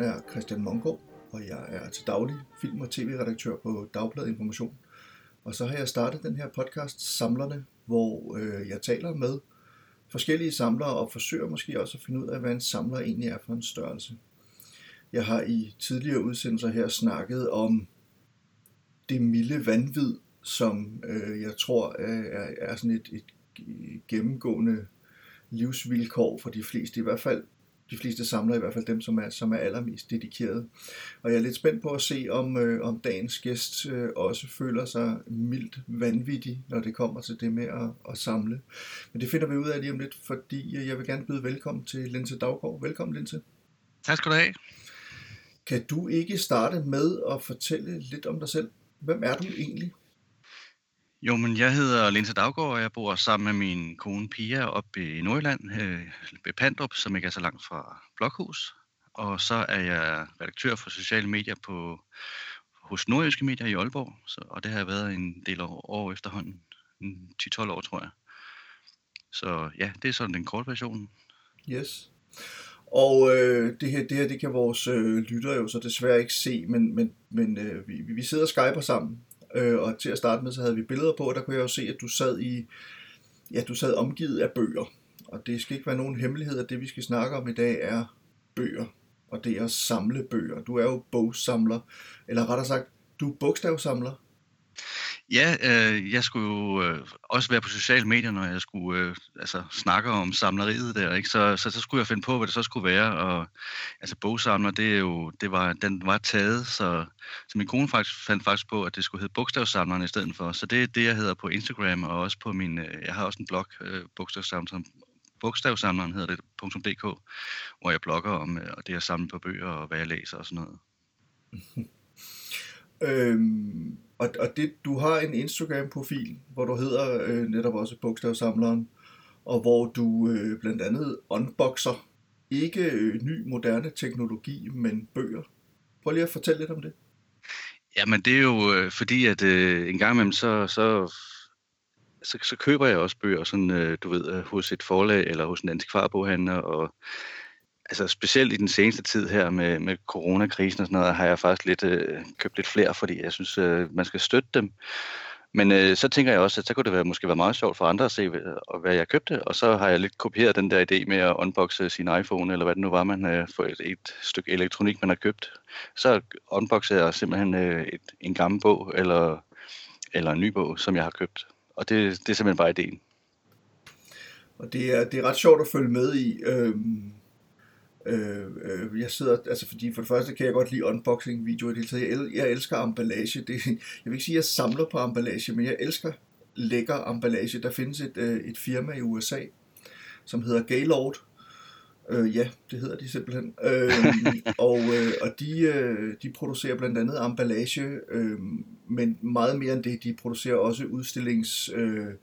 Navn er Christian Mongård, og jeg er til daglig film- og tv-redaktør på Dagbladet Information. Og så har jeg startet den her podcast, Samlerne, hvor øh, jeg taler med forskellige samlere og forsøger måske også at finde ud af, hvad en samler egentlig er for en størrelse. Jeg har i tidligere udsendelser her snakket om det milde vanvid, som øh, jeg tror øh, er, er sådan et, et gennemgående livsvilkår for de fleste, i hvert fald de fleste samlere, i hvert fald dem, som er, som er allermest dedikerede. Og jeg er lidt spændt på at se, om, øh, om dagens gæst øh, også føler sig mildt vanvittig, når det kommer til det med at, at samle. Men det finder vi ud af lige om lidt, fordi jeg vil gerne byde velkommen til Linse Daggaard. Velkommen, Linse. Tak skal du have. Kan du ikke starte med at fortælle lidt om dig selv? Hvem er du egentlig? Jo, men jeg hedder Linse Daggaard, og jeg bor sammen med min kone Pia oppe i Nordjylland, øh, ved Pandrup, som ikke er så langt fra Blokhus. Og så er jeg redaktør for sociale medier på, hos Nordjyske Medier i Aalborg, så, og det har jeg været en del år, år efterhånden, 10-12 år tror jeg. Så ja, det er sådan den korte version. Yes. Og øh, det, her, det her, det kan vores øh, lyttere jo så desværre ikke se, men, men, men øh, vi, vi sidder og skyper sammen, øh, og til at starte med, så havde vi billeder på, og der kunne jeg jo se, at du sad i, ja, du sad omgivet af bøger. Og det skal ikke være nogen hemmelighed, at det vi skal snakke om i dag er bøger, og det er at samle bøger. Du er jo bogsamler, eller rettere sagt, du er bogstavsamler. Ja, øh, jeg skulle jo øh, også være på sociale medier, når jeg skulle øh, altså, snakke om samleriet der, ikke? Så, så, så skulle jeg finde på, hvad det så skulle være. Og, altså bogsamler, det er jo, det var, den var taget, så, så min kone faktisk, fandt faktisk på, at det skulle hedde bogstavsamleren i stedet for. Så det er det, jeg hedder på Instagram, og også på min, øh, jeg har også en blog, øh, bogstavsamleren, bogstavsamleren hedder det, .dk, hvor jeg blogger om øh, det, jeg samler på bøger, og hvad jeg læser og sådan noget. øhm og, og det, du har en Instagram-profil, hvor du hedder øh, netop også Bogstavsamleren, og hvor du øh, blandt andet unboxer ikke øh, ny moderne teknologi, men bøger. Prøv lige at fortælle lidt om det. Jamen det er jo øh, fordi, at øh, en gang imellem, så, så, så, så køber jeg også bøger, sådan, øh, du ved, øh, hos et forlag eller hos en antikvarboghandler, og altså specielt i den seneste tid her med, med coronakrisen og sådan noget, har jeg faktisk lidt, øh, købt lidt flere, fordi jeg synes, øh, man skal støtte dem. Men øh, så tænker jeg også, at så kunne det være, måske være meget sjovt for andre at se, hvad, jeg købte, og så har jeg lidt kopieret den der idé med at unboxe sin iPhone, eller hvad det nu var, man øh, for et, et stykke elektronik, man har købt. Så unboxer jeg simpelthen øh, et, en gammel bog, eller, eller en ny bog, som jeg har købt. Og det, det er simpelthen bare ideen. Og det er, det er ret sjovt at følge med i. Øhm Øh, øh, jeg sidder, altså fordi for det første kan jeg godt lide unboxing videoer i det hele taget. Jeg, jeg elsker emballage. Det, jeg vil ikke sige, at jeg samler på emballage, men jeg elsker lækker emballage. Der findes et, øh, et firma i USA, som hedder Gaylord. Øh, ja, det hedder de simpelthen. Øh, og øh, og de, øh, de producerer blandt andet emballage, øh, men meget mere end det, de producerer også udstillingsskabe øh,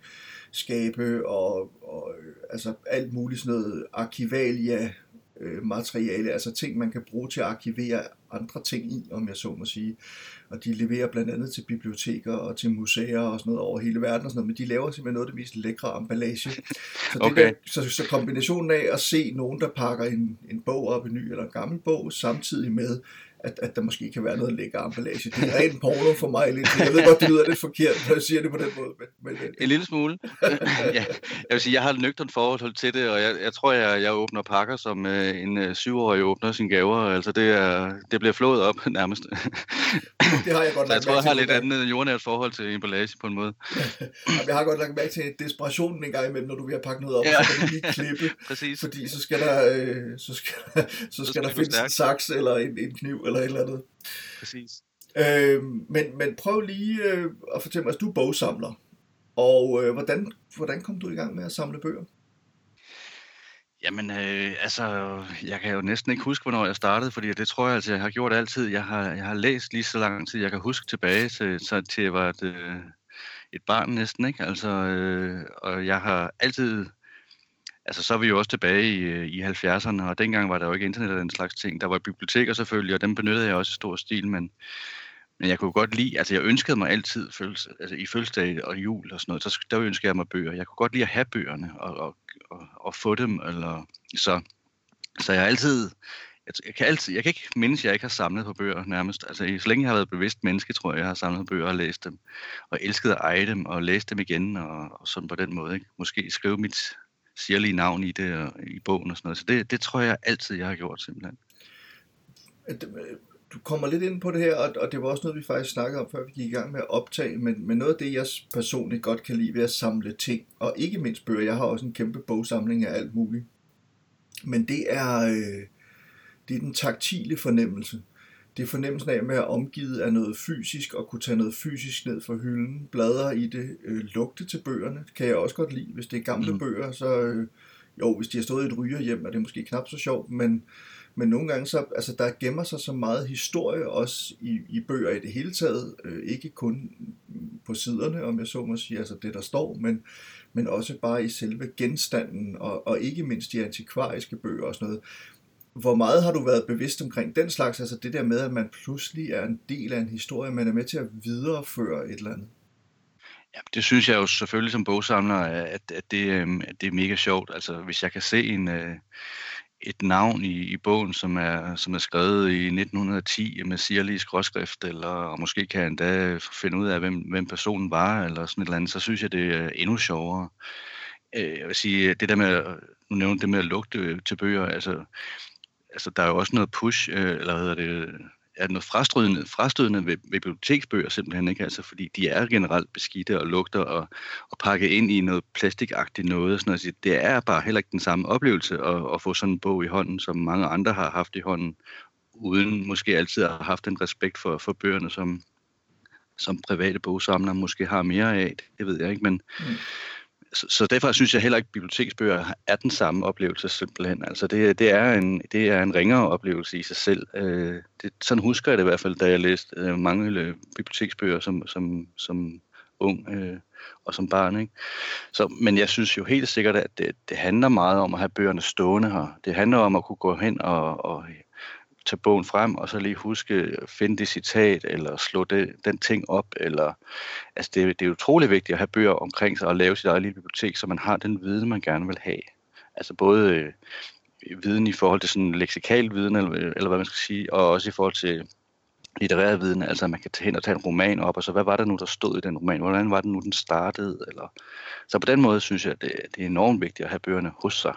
skabe og, og øh, altså alt muligt sådan noget arkivalia, øh, materiale, altså ting, man kan bruge til at arkivere andre ting i, om jeg så må sige. Og de leverer blandt andet til biblioteker og til museer og sådan noget over hele verden og sådan noget, men de laver simpelthen noget af det mest lækre emballage. Så, okay. det der, så, så kombinationen af at se nogen, der pakker en, en bog op, en ny eller en gammel bog, samtidig med, at, at der måske kan være noget lækker emballage. Det er rent porno for mig lidt. Jeg ved godt, det lyder lidt forkert, når jeg siger det på den måde. Men, men, en lille smule. ja, jeg vil sige, jeg har et nøgternt forhold til det, og jeg, jeg tror, jeg, jeg åbner pakker, som uh, en uh, syvårig åbner sine gaver. Altså, det, er, det bliver flået op nærmest. det har jeg godt Så jeg tror, jeg har lidt andet jordnært forhold til emballage på en måde. jeg har godt lagt mærke til desperationen en gang imellem, når du vil have pakket noget op, ja. så kan du lige klippe. Præcis. Fordi så skal der, øh, så skal, så skal, så skal der findes en saks eller en, en kniv eller et eller andet. Præcis. Øh, men, men prøv lige øh, at fortælle mig, at altså, du er bogsamler. Og øh, hvordan, hvordan kom du i gang med at samle bøger? Jamen, øh, altså, jeg kan jo næsten ikke huske, hvornår jeg startede, fordi det tror jeg altså, jeg har gjort altid. Jeg har, jeg har læst lige så lang tid, jeg kan huske tilbage til, så, til jeg var et, øh, et barn næsten, ikke? Altså, øh, og jeg har altid altså så er vi jo også tilbage i, øh, i 70'erne, og dengang var der jo ikke internet og den slags ting. Der var biblioteker selvfølgelig, og dem benyttede jeg også i stor stil, men, men jeg kunne godt lide, altså jeg ønskede mig altid, følelse, altså i fødselsdag og jul og sådan noget, så der ønskede jeg mig bøger. Jeg kunne godt lide at have bøgerne og, og, og, og få dem, eller så Så jeg har altid, jeg, jeg, kan altid, jeg kan ikke mindes, at jeg ikke har samlet på bøger nærmest. Altså, så længe jeg har været bevidst menneske, tror jeg, jeg har samlet på bøger og læst dem. Og elsket at eje dem og læse dem igen, og, og sådan på den måde. Ikke? Måske skrive mit sirlige navn i det og i bogen og sådan noget. Så det, det tror jeg altid, jeg har gjort simpelthen. Øh, du kommer lidt ind på det her, og det var også noget, vi faktisk snakkede om, før vi gik i gang med at optage, men, men noget af det, jeg personligt godt kan lide ved at samle ting, og ikke mindst bøger, jeg har også en kæmpe bogsamling af alt muligt, men det er, øh, det er den taktile fornemmelse. Det er fornemmelsen af at være omgivet af noget fysisk, og kunne tage noget fysisk ned fra hylden, bladre i det, øh, lugte til bøgerne, kan jeg også godt lide. Hvis det er gamle mm. bøger, så øh, jo, hvis de har stået i et rygerhjem, er det måske knap så sjovt, men, men nogle gange, så, altså, der gemmer sig så meget historie også i, i bøger i det hele taget, øh, ikke kun på siderne, om jeg så må sige, altså det der står, men, men også bare i selve genstanden, og, og ikke mindst de antikvariske bøger og sådan noget. Hvor meget har du været bevidst omkring den slags, altså det der med, at man pludselig er en del af en historie, man er med til at videreføre et eller andet? Ja, det synes jeg jo selvfølgelig som bogsamler, at, at, det, øhm, at det er mega sjovt. Altså hvis jeg kan se en, øh, et navn i, i bogen, som er, som er skrevet i 1910 med sirlig skråskrift, eller og måske kan jeg endda finde ud af, hvem, hvem personen var, eller sådan et eller andet, så synes jeg, det er endnu sjovere. Øh, jeg vil sige, det der med, nu nævnte det med at lugte til bøger, altså, altså der er jo også noget push, øh, eller hvad hedder det, er noget frastødende, frastødende ved, ved biblioteksbøger simpelthen ikke, altså fordi de er generelt beskidte og lugter og, og pakket ind i noget plastikagtigt noget og sådan noget. Så Det er bare heller ikke den samme oplevelse at, at få sådan en bog i hånden, som mange andre har haft i hånden, uden måske altid at have haft en respekt for, for bøgerne, som, som private bogsamlere måske har mere af. Det ved jeg ikke, men, mm så, så derfor synes jeg heller ikke, at biblioteksbøger er den samme oplevelse simpelthen. Altså det, det, er, en, det er en ringere oplevelse i sig selv. Øh, det, sådan husker jeg det i hvert fald, da jeg læste øh, mange øh, biblioteksbøger som, som, som ung øh, og som barn. Ikke? Så, men jeg synes jo helt sikkert, at det, det handler meget om at have bøgerne stående her. Det handler om at kunne gå hen og, og tage bogen frem, og så lige huske at finde det citat, eller slå det, den ting op, eller, altså det, det er utrolig vigtigt at have bøger omkring sig, og lave sit eget lille bibliotek, så man har den viden, man gerne vil have. Altså både øh, viden i forhold til sådan leksikal viden, eller, eller hvad man skal sige, og også i forhold til litterær viden, altså at man kan tage hen og tage en roman op, og så hvad var det nu, der stod i den roman, hvordan var det nu, den startede, eller... Så på den måde synes jeg, at det, det er enormt vigtigt at have bøgerne hos sig.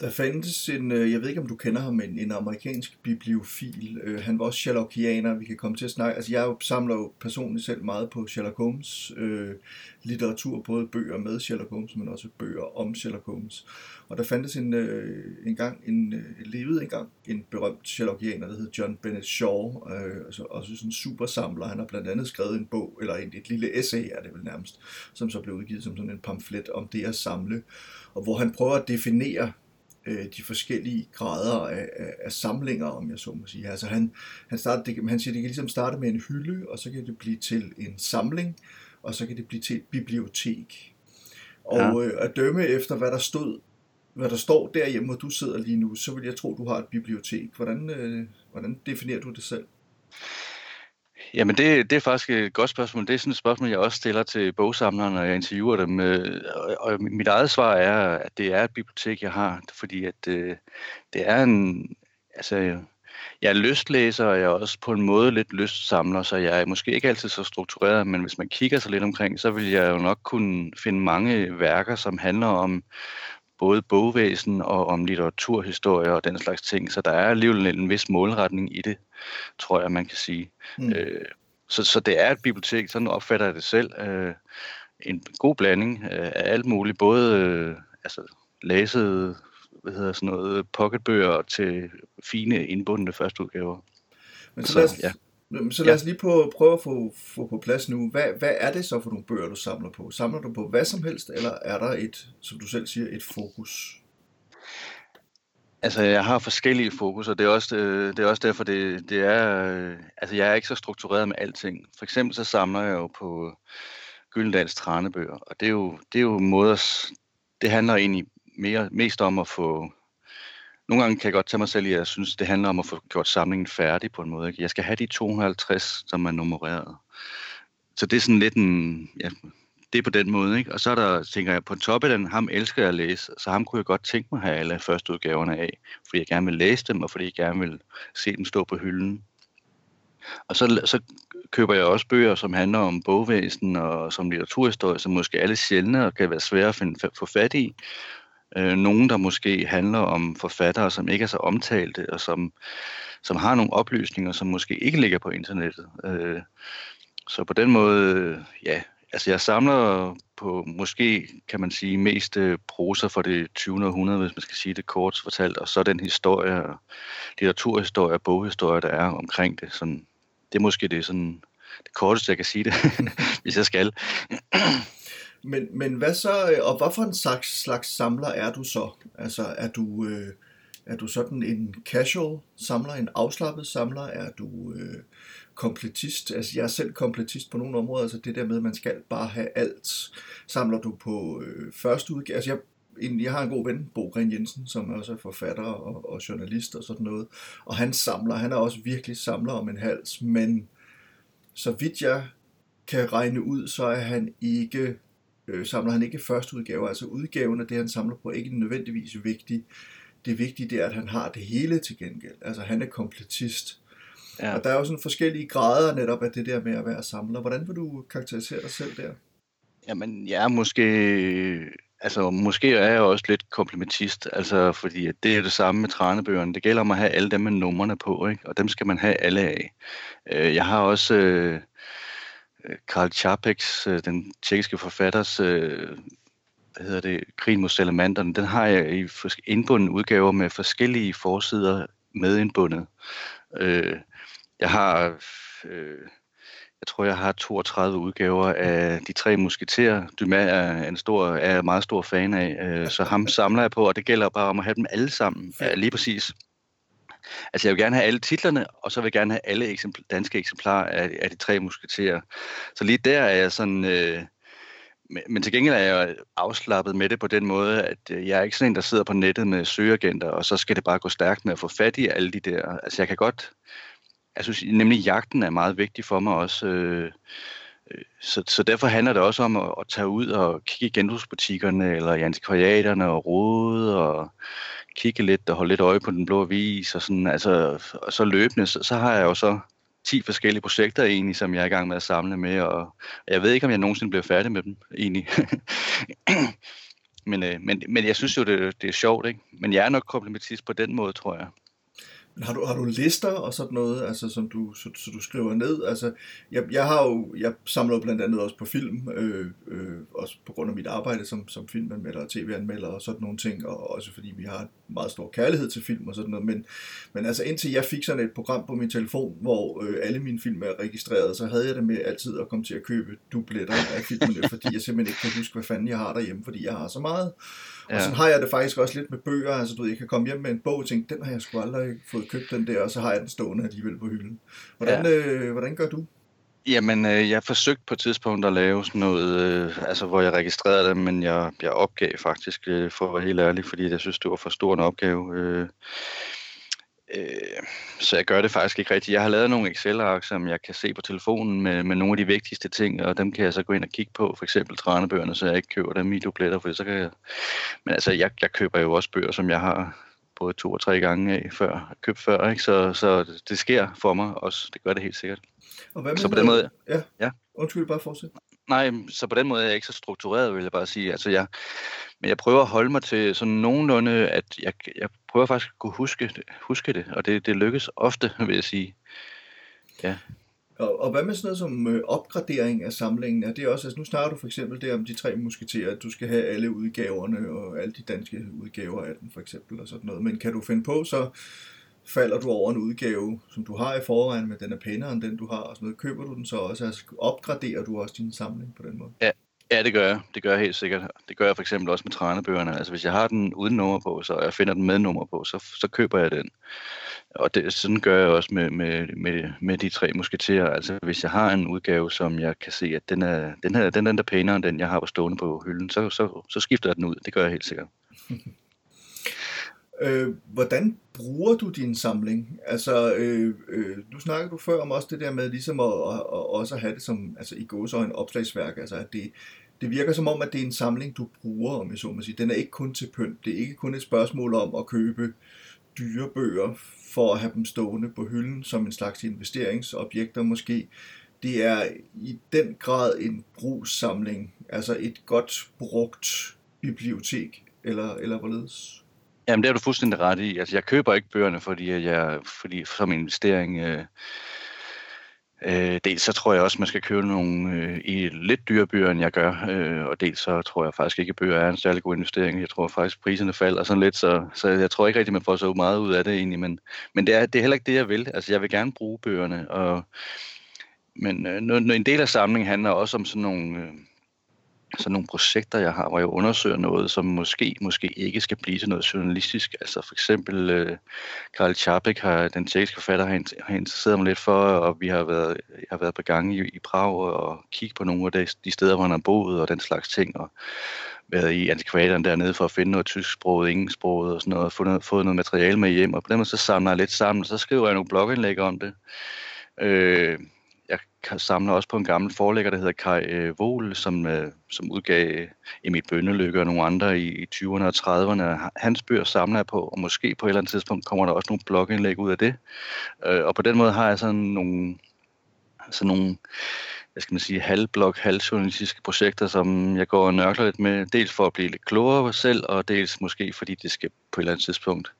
Der fandtes en, øh, jeg ved ikke om du kender ham, en, en amerikansk bibliofil. Øh, han var også Sherlockianer, vi kan komme til at snakke. Altså jeg samler jo personligt selv meget på Sherlock Holmes øh, litteratur, både bøger med Sherlock Holmes, men også bøger om Sherlock Holmes. Og der fandtes en, øh, en gang, en, øh, levede engang en berømt Sherlockianer, der hed John Bennett Shaw, øh, altså også sådan en super samler. Han har blandt andet skrevet en bog, eller et, et lille essay er det vel nærmest, som så blev udgivet som sådan en pamflet om det at samle, og hvor han prøver at definere øh, de forskellige grader af, af, af samlinger, om jeg så må sige. Altså han, han, starter, det, han siger, det kan ligesom starte med en hylde, og så kan det blive til en samling, og så kan det blive til et bibliotek. Og ja. øh, at dømme efter, hvad der stod, hvad der står derhjemme, hvor du sidder lige nu, så vil jeg tro, du har et bibliotek. Hvordan, øh, hvordan definerer du det selv? Jamen det, det er faktisk et godt spørgsmål. Det er sådan et spørgsmål, jeg også stiller til bogsamlerne, når jeg interviewer dem. Øh, og mit eget svar er, at det er et bibliotek, jeg har, fordi at øh, det er en... Altså, jeg er lystlæser, og jeg er også på en måde lidt lystsamler, så jeg er måske ikke altid så struktureret, men hvis man kigger sig lidt omkring, så vil jeg jo nok kunne finde mange værker, som handler om både bogvæsen og om litteraturhistorie og den slags ting. Så der er alligevel en vis målretning i det, tror jeg, man kan sige. Mm. Øh, så, så det er et bibliotek, sådan opfatter jeg det selv. Øh, en god blanding øh, af alt muligt, både øh, altså, læsede hvad hedder sådan noget, pocketbøger til fine indbundne førsteudgaver. Men så, så, lad os, ja. Så lad os lige på, prøve at få, få på plads nu. Hvad, hvad er det så for nogle bøger, du samler på? Samler du på hvad som helst, eller er der et, som du selv siger, et fokus? Altså, jeg har forskellige fokus, og det er også, øh, det er også derfor, det, det er... Øh, altså, jeg er ikke så struktureret med alting. For eksempel så samler jeg jo på Gyldendals trænebøger, og det er jo, det er jo måder... Det handler egentlig mere, mest om at få nogle gange kan jeg godt tage mig selv i, at jeg synes, det handler om at få gjort samlingen færdig på en måde. Ikke? Jeg skal have de 250, som er nummereret. Så det er sådan lidt en, ja, det er på den måde, ikke? Og så er der, tænker jeg, på toppen af den, ham elsker jeg at læse, så ham kunne jeg godt tænke mig at have alle første udgaverne af, fordi jeg gerne vil læse dem, og fordi jeg gerne vil se dem stå på hylden. Og så, så køber jeg også bøger, som handler om bogvæsen og som litteraturhistorie, som måske alle sjældne og kan være svære at finde, få fat i. Øh, nogle, der måske handler om forfattere, som ikke er så omtalte, og som, som har nogle oplysninger, som måske ikke ligger på internettet. Øh, så på den måde, ja, altså jeg samler på måske, kan man sige, mest øh, prosa for det 20. århundrede, hvis man skal sige det kort fortalt, og så den historie, litteraturhistorie og boghistorie, der er omkring det. Sådan, det er måske det, sådan, det korteste, jeg kan sige det, hvis jeg skal. Men, men hvad så, øh, og hvad for en slags, slags samler er du så? Altså, er du, øh, er du sådan en casual samler, en afslappet samler? Er du øh, kompletist? Altså, jeg er selv kompletist på nogle områder, altså det der med, at man skal bare have alt. Samler du på øh, første udgave? Altså, jeg, en, jeg har en god ven, Bo Gren Jensen, som også er forfatter og, og journalist og sådan noget. Og han samler, han er også virkelig samler om en hals, men så vidt jeg kan regne ud, så er han ikke øh, samler han ikke første udgave. Altså udgaven af det, han samler på, er ikke nødvendigvis vigtig. Det vigtige det er, at han har det hele til gengæld. Altså han er kompletist. Ja. Og der er jo sådan forskellige grader netop af det der med at være samler. Hvordan vil du karakterisere dig selv der? Jamen, jeg er måske... Altså, måske er jeg også lidt komplementist, altså, fordi det er det samme med trænebøgerne. Det gælder om at have alle dem med numrene på, ikke? og dem skal man have alle af. Øh, jeg har også øh, Karl Čapeks, øh, den tjekkiske forfatters, øh, hvad hedder det, Krigen mod salamanderne, den har jeg i indbundne udgaver med forskellige forsider medindbundet. Øh, jeg har, jeg tror, jeg har 32 udgaver af de tre musketerer. Dumas er en stor, er meget stor fan af, så ham samler jeg på, og det gælder bare om at have dem alle sammen, lige præcis. Altså jeg vil gerne have alle titlerne, og så vil jeg gerne have alle eksempl- danske eksemplarer af, af de tre musketerer. Så lige der er jeg sådan... Øh, men til gengæld er jeg afslappet med det på den måde, at øh, jeg er ikke sådan en, der sidder på nettet med søgeagenter, og så skal det bare gå stærkt med at få fat i alle de der. Altså jeg kan godt... Jeg synes nemlig, jagten er meget vigtig for mig også. Øh, så, så derfor handler det også om at, at tage ud og kigge i genbrugsbutikkerne, eller i antikvariaterne og rode, og kigge lidt og holde lidt øje på den blå avis, og, sådan, altså, og så løbende, så, så har jeg jo så 10 forskellige projekter egentlig, som jeg er i gang med at samle med, og jeg ved ikke, om jeg nogensinde bliver færdig med dem egentlig. men, øh, men, men jeg synes jo, det, det er sjovt, ikke? Men jeg er nok komplementist på den måde, tror jeg. Men har du, har du lister og sådan noget, altså, som du, så, så du skriver ned? Altså, jeg, jeg har jo, jeg samler jo blandt andet også på film, øh, øh, også på grund af mit arbejde som, som filmanmelder og tv-anmelder og sådan nogle ting, og også fordi vi har meget stor kærlighed til film og sådan noget, men, men altså indtil jeg fik sådan et program på min telefon, hvor øh, alle mine film er registreret, så havde jeg det med altid at komme til at købe dubletter af filmene, fordi jeg simpelthen ikke kan huske, hvad fanden jeg har derhjemme, fordi jeg har så meget. Ja. Og så har jeg det faktisk også lidt med bøger, altså du ved, jeg kan komme hjem med en bog og tænke, den har jeg sgu aldrig fået købt den der, og så har jeg den stående alligevel på hylden. Hvordan, ja. øh, hvordan gør du? Jamen, øh, jeg forsøgte på et tidspunkt at lave sådan noget, øh, altså hvor jeg registrerede det, men jeg, jeg opgav faktisk, øh, for at være helt ærlig, fordi jeg synes, det var for stor en opgave. Øh, øh, så jeg gør det faktisk ikke rigtigt. Jeg har lavet nogle Excel-ark, som jeg kan se på telefonen med, med nogle af de vigtigste ting, og dem kan jeg så gå ind og kigge på, for eksempel trænebøgerne, så jeg ikke køber dem i dubletter, for så kan jeg... Men altså, jeg, jeg køber jo også bøger, som jeg har både to og tre gange af før, købt før, ikke? Så, så det sker for mig også. Det gør det helt sikkert. Og hvad så på den måde... Ja. ja. Undskyld, bare fortsæt. Nej, så på den måde er jeg ikke så struktureret, vil jeg bare sige. Altså, jeg, men jeg prøver at holde mig til sådan nogenlunde, at jeg, jeg prøver faktisk at kunne huske huske det og det, det lykkes ofte, vil jeg sige. Ja. Og, og hvad med sådan noget som øh, opgradering af samlingen? Er det også, altså nu snakker du for eksempel der om de tre musketerer, at du skal have alle udgaverne og alle de danske udgaver af den for eksempel og sådan noget. Men kan du finde på, så falder du over en udgave, som du har i forvejen, men den er pænere end den du har og sådan noget. Køber du den så også? Altså opgraderer du også din samling på den måde? Ja, Ja, det gør jeg. Det gør jeg helt sikkert. Det gør jeg for eksempel også med trænebøgerne. Altså hvis jeg har den uden nummer på, så jeg finder den med nummer på, så, så køber jeg den. Og det, sådan gør jeg også med, med, med, med de tre musketerer. Altså hvis jeg har en udgave, som jeg kan se, at den er, den her, den er der pænere end den, jeg har på stående på hylden, så, så, så skifter jeg den ud. Det gør jeg helt sikkert. Øh, hvordan bruger du din samling? Altså, øh, øh, nu snakkede du før om også det der med ligesom at, at, at også have det som, altså i gåsøjne opslagsværk, altså at det, det virker som om, at det er en samling, du bruger, om jeg så må sige. Den er ikke kun til pynt. Det er ikke kun et spørgsmål om at købe dyre bøger for at have dem stående på hylden som en slags investeringsobjekter måske. Det er i den grad en brugssamling, altså et godt brugt bibliotek, eller, eller hvorledes? Jamen, det er du fuldstændig ret i. Altså, jeg køber ikke bøgerne, fordi jeg, fordi som investering... Øh, øh, dels så tror jeg også, man skal købe nogle øh, i lidt dyre bøger, end jeg gør. Øh, og dels så tror jeg faktisk ikke, at bøger er en særlig god investering. Jeg tror faktisk, priserne falder sådan lidt, så, så jeg tror ikke rigtig, man får så meget ud af det egentlig. Men, men det, er, det er heller ikke det, jeg vil. Altså, jeg vil gerne bruge bøgerne. Og, men øh, en del af samlingen handler også om sådan nogle... Øh, sådan nogle projekter, jeg har, hvor jeg undersøger noget, som måske, måske ikke skal blive til noget journalistisk. Altså for eksempel øh, Karl Čapek, har, den tjekkiske forfatter, har, har interesseret mig lidt for, og vi har været, jeg har været på gange i, i Prag og kigge på nogle af de, de steder, hvor han har boet og den slags ting, og været i antikvaderen dernede for at finde noget tysksproget, engelsksproget og sådan noget, og få noget, fået noget materiale med hjem, og på den måde så samler jeg lidt sammen, og så skriver jeg nogle blogindlæg om det. Øh, jeg samler også på en gammel forlægger, der hedder Kai øh, Vol, som, øh, som udgav Emil Bønnelykke og nogle andre i, i 20'erne og 30'erne. Hans bøger samler jeg på, og måske på et eller andet tidspunkt kommer der også nogle blogindlæg ud af det. Øh, og på den måde har jeg sådan nogle, sådan nogle hvad skal man sige, halvblog, halvjournalistiske projekter, som jeg går og nørkler lidt med, dels for at blive lidt klogere selv, og dels måske fordi det skal på et eller andet tidspunkt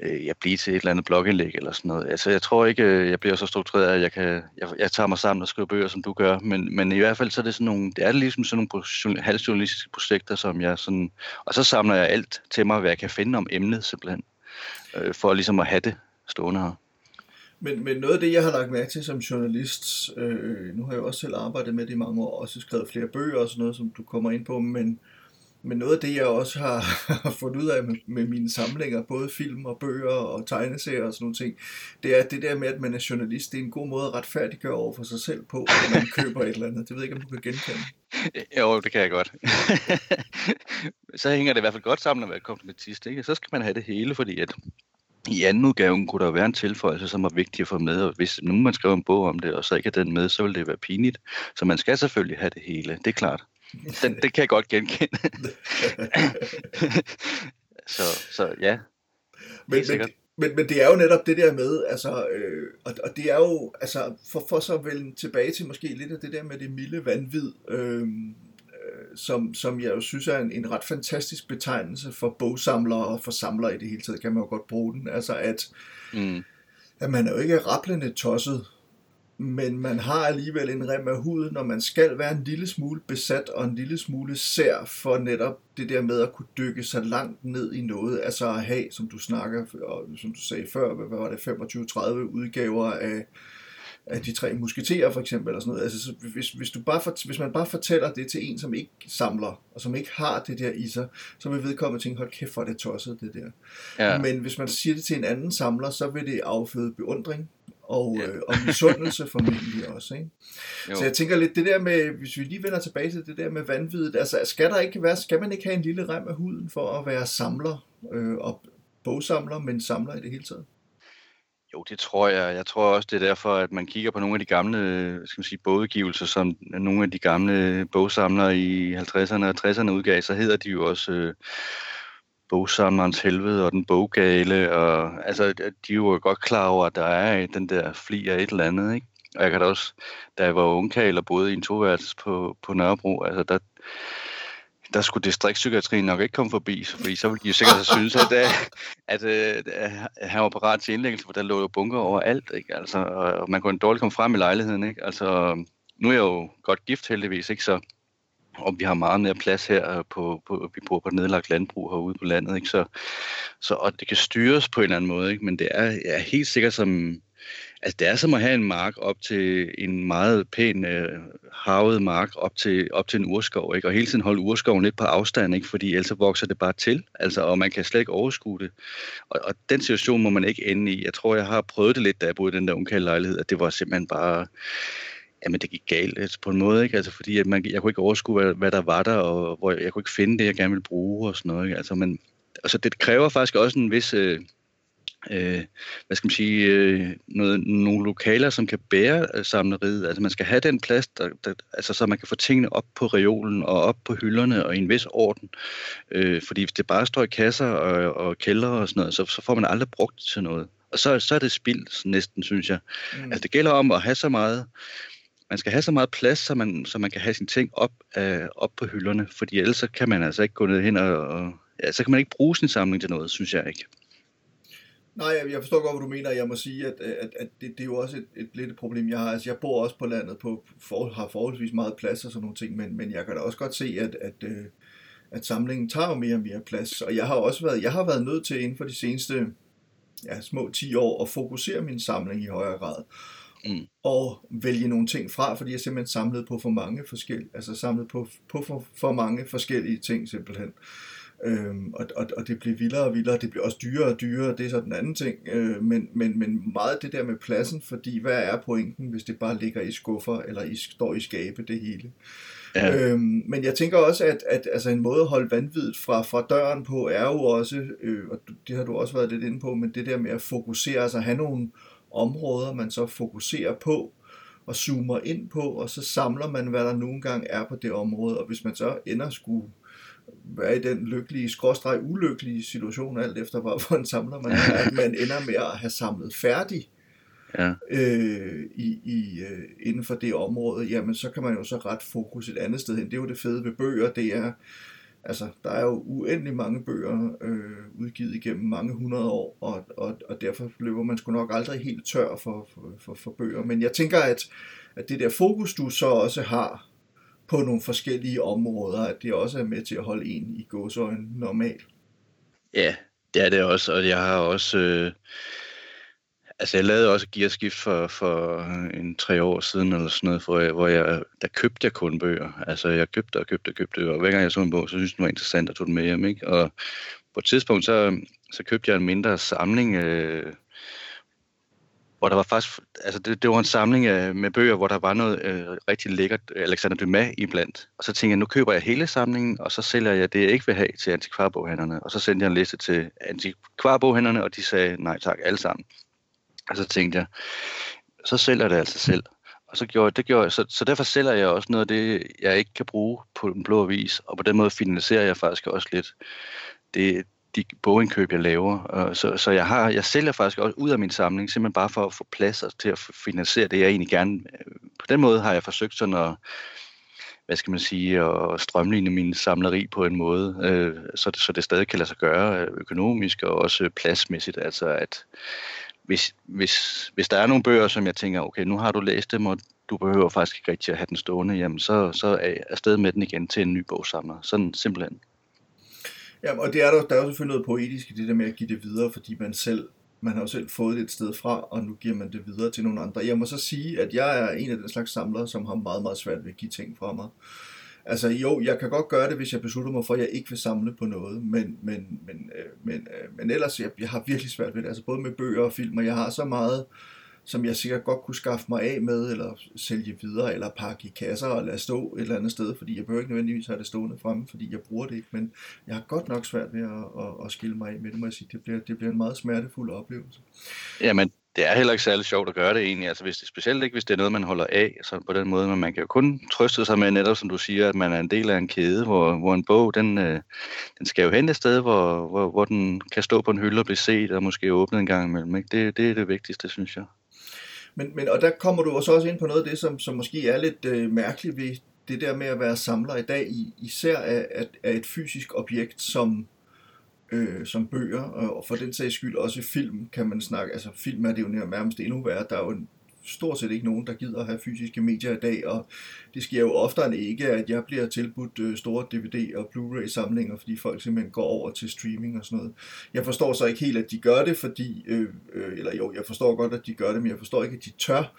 øh, jeg blive til et eller andet blogindlæg eller sådan noget. Altså, jeg tror ikke, øh, jeg bliver så struktureret, at jeg, kan, jeg, jeg tager mig sammen og skriver bøger, som du gør, men, men i hvert fald så er det sådan nogle, det er ligesom sådan nogle halvjournalistiske projekter, som jeg sådan, og så samler jeg alt til mig, hvad jeg kan finde om emnet simpelthen, øh, for ligesom at have det stående her. Men, men noget af det, jeg har lagt mærke til som journalist, øh, nu har jeg også selv arbejdet med det i mange år, og også skrevet flere bøger og sådan noget, som du kommer ind på, men øh, men noget af det, jeg også har, har fundet ud af med, med mine samlinger, både film og bøger og tegneserier og sådan nogle ting, det er det der med, at man er journalist, det er en god måde at retfærdiggøre over for sig selv på, når man køber et eller andet. Det ved jeg ikke, om du kan genkende. Jo, det kan jeg godt. så hænger det i hvert fald godt sammen at være komplementist. Ikke? Så skal man have det hele, fordi at i anden udgave kunne der være en tilføjelse, som var vigtig at få med, og hvis nu man skriver en bog om det, og så ikke er den med, så vil det være pinligt. Så man skal selvfølgelig have det hele, det er klart. Den, det kan jeg godt genkende. så, så ja. Men, men, men, men det er jo netop det der med, altså, øh, og, og det er jo, altså, for, for så vende tilbage til måske lidt af det der med det milde vanvid, øh, øh, som, som jeg jo synes er en, en ret fantastisk betegnelse for bogsamlere og for samlere i det hele taget, kan man jo godt bruge den. Altså at, mm. at man er jo ikke rapplende tosset men man har alligevel en rem af huden, når man skal være en lille smule besat og en lille smule sær for netop det der med at kunne dykke så langt ned i noget, altså at have, som du snakker, og som du sagde før, hvad var det, 25-30 udgaver af, af de tre musketerer for eksempel, eller sådan noget. Altså, så hvis, hvis, du bare for, hvis man bare fortæller det til en, som ikke samler, og som ikke har det der i sig, så vil vedkommende tænke, hold kæft, hvor er det tosset, det der. Ja. Men hvis man siger det til en anden samler, så vil det afføde beundring, og, ja. øh, og misundelse formentlig også. Ikke? Så jeg tænker lidt, det der med, hvis vi lige vender tilbage til det der med vanvittigt, altså skal, der ikke være, skal man ikke have en lille rem af huden for at være samler, øh, og bogsamler, men samler i det hele taget? Jo, det tror jeg. Jeg tror også, det er derfor, at man kigger på nogle af de gamle skal man sige, bogudgivelser, som nogle af de gamle bogsamlere i 50'erne og 60'erne udgav, så hedder de jo også øh, bogsamlerens helvede og den boggale, og altså, de er jo godt klar over, at der er den der fli af et eller andet, ikke? Og jeg kan da også, da jeg var ungkald og boede i en toværelses på, på Nørrebro, altså der, der skulle distriktspsykiatrien nok ikke komme forbi, fordi så ville de jo sikkert have synes, at, øh, at, at, at han var parat til indlæggelse, for der lå jo bunker over alt, ikke? Altså, og man kunne dårligt komme frem i lejligheden, ikke? Altså, nu er jeg jo godt gift heldigvis, ikke? Så og vi har meget mere plads her øh, på, på vi bor på et nedlagt landbrug herude på landet, ikke? Så, så og det kan styres på en eller anden måde, ikke? men det er, er helt sikkert som, altså det er som at have en mark op til en meget pæn øh, havet mark op til, op til en urskov, ikke? og hele tiden holde urskoven lidt på afstand, ikke? fordi ellers vokser det bare til, altså, og man kan slet ikke overskue det. Og, og den situation må man ikke ende i. Jeg tror, jeg har prøvet det lidt, da jeg boede i den der ungkalde lejlighed, at det var simpelthen bare jamen det gik galt altså, på en måde, ikke? Altså fordi at man, jeg kunne ikke overskue, hvad, hvad der var der, og hvor jeg, jeg kunne ikke finde det, jeg gerne ville bruge og sådan noget, ikke? Altså, men, altså det kræver faktisk også en vis, øh, øh, hvad skal man sige, øh, noget, nogle lokaler, som kan bære øh, samleriet. Altså man skal have den plads, der, der, altså, så man kan få tingene op på reolen og op på hylderne og i en vis orden. Øh, fordi hvis det bare står i kasser og, og kældre og sådan noget, så, så får man aldrig brugt det til noget. Og så, så er det spild næsten, synes jeg. Mm. Altså det gælder om at have så meget, man skal have så meget plads, så man, så man kan have sine ting op, øh, op på hylderne, fordi ellers så kan man altså ikke gå ned hen og, og ja, så kan man ikke bruge sin samling til noget, synes jeg ikke. Nej, jeg forstår godt, hvad du mener. Jeg må sige, at, at, at det, det er jo også et, et lidt et problem, jeg har. Altså, jeg bor også på landet, på, for, har forholdsvis meget plads og sådan nogle ting, men, men jeg kan da også godt se, at, at, at, at samlingen tager mere og mere plads. Og jeg har også været, jeg har været nødt til inden for de seneste ja, små 10 år at fokusere min samling i højere grad. Mm. Og vælge nogle ting fra, fordi jeg simpelthen samlede på for mange forskellige, altså samlet på, på for, for mange forskellige ting simpelthen. Øhm, og, og, og det bliver vildere og vildere, det bliver også dyrere og dyrere, det er så den anden ting, øh, men, men, men meget det der med pladsen, fordi hvad er pointen, hvis det bare ligger i skuffer, eller i, står i skabe, det hele. Ja. Øhm, men jeg tænker også, at, at altså en måde at holde vanvittigt fra, fra døren på, er jo også, øh, og det har du også været lidt inde på, men det der med at fokusere, altså have nogle områder, man så fokuserer på, og zoomer ind på, og så samler man, hvad der nogle gange er på det område, og hvis man så ender skulle være i den lykkelige, skråstreg ulykkelige situation, alt efter hvor en samler man er, at man ender med at have samlet færdig ja. øh, i, i, øh, inden for det område, jamen så kan man jo så ret fokus et andet sted hen. Det er jo det fede ved bøger, det er, altså der er jo uendelig mange bøger øh, udgivet igennem mange hundrede år, og, og, og derfor løber man sgu nok aldrig helt tør for, for, for, for bøger. Men jeg tænker, at, at det der fokus, du så også har på nogle forskellige områder, at det også er med til at holde en i gåsøjne normal. Ja, det er det også, og jeg har også... Øh, altså jeg lavede også gearskift for, for en tre år siden, eller sådan noget, hvor jeg, hvor jeg, der købte jeg kun bøger. Altså jeg købte og købte og købte, og hver gang jeg så en bog, så synes jeg, den var interessant at tog den med hjem, ikke? Og på et tidspunkt, så, så købte jeg en mindre samling øh, hvor der var faktisk, altså det, det var en samling af, med bøger, hvor der var noget øh, rigtig lækkert øh, Alexander Dumas iblandt. Og så tænkte jeg, nu køber jeg hele samlingen, og så sælger jeg det, jeg ikke vil have til antikvarboghandlerne. Og så sendte jeg en liste til antikvarboghandlerne, og de sagde nej tak, alle sammen. Og så tænkte jeg, så sælger det altså selv. Og så gjorde, det gjorde jeg, så, så derfor sælger jeg også noget af det, jeg ikke kan bruge på den blå avis, og på den måde finansierer jeg faktisk også lidt det, de bogindkøb, jeg laver. Øh, så, så jeg, har, jeg sælger faktisk også ud af min samling, simpelthen bare for at få plads til at finansiere det, jeg egentlig gerne... Øh, på den måde har jeg forsøgt sådan at hvad skal man sige, at strømligne min samleri på en måde, øh, så, det, så det stadig kan lade sig gøre øh, økonomisk og også pladsmæssigt. Altså at hvis, hvis, hvis der er nogle bøger, som jeg tænker, okay, nu har du læst dem, og du behøver faktisk ikke rigtig at have den stående, jamen så, så er jeg afsted med den igen til en ny bogsamler. Sådan simpelthen. Ja, og det er der, der er jo selvfølgelig noget poetisk i det der med at give det videre, fordi man selv man har jo selv fået det et sted fra, og nu giver man det videre til nogle andre. Jeg må så sige, at jeg er en af den slags samlere, som har meget, meget svært ved at give ting fra mig. Altså jo, jeg kan godt gøre det, hvis jeg beslutter mig for, at jeg ikke vil samle på noget, men, men, men, øh, men, øh, men ellers, jeg, jeg har virkelig svært ved det, altså både med bøger og film, og jeg har så meget som jeg sikkert godt kunne skaffe mig af med, eller sælge videre, eller pakke i kasser og lade stå et eller andet sted, fordi jeg behøver ikke nødvendigvis have det stående fremme, fordi jeg bruger det ikke, men jeg har godt nok svært ved at, at, at skille mig af med det, må jeg sige. Det bliver, det bliver en meget smertefuld oplevelse. Jamen, det er heller ikke særlig sjovt at gøre det egentlig, altså hvis det, specielt ikke hvis det er noget, man holder af, så på den måde, men man kan jo kun trøste sig med netop, som du siger, at man er en del af en kæde, hvor, hvor en bog, den, øh, den skal jo hen et sted, hvor, hvor, hvor den kan stå på en hylde og blive set, og måske åbnet en gang imellem. Ikke? Det, det er det vigtigste, synes jeg. Men, men, og der kommer du også også ind på noget af det, som, som måske er lidt øh, mærkeligt ved det der med at være samler i dag, især af, af, af et fysisk objekt som, øh, som bøger, og for den sags skyld også film, kan man snakke, altså film er det jo nærmest endnu værre, der er jo en stort set ikke nogen, der gider at have fysiske medier i dag, og det sker jo oftere end ikke, at jeg bliver tilbudt øh, store DVD- og Blu-ray samlinger, fordi folk simpelthen går over til streaming og sådan noget. Jeg forstår så ikke helt, at de gør det, fordi, øh, øh, eller jo, jeg forstår godt, at de gør det, men jeg forstår ikke, at de tør,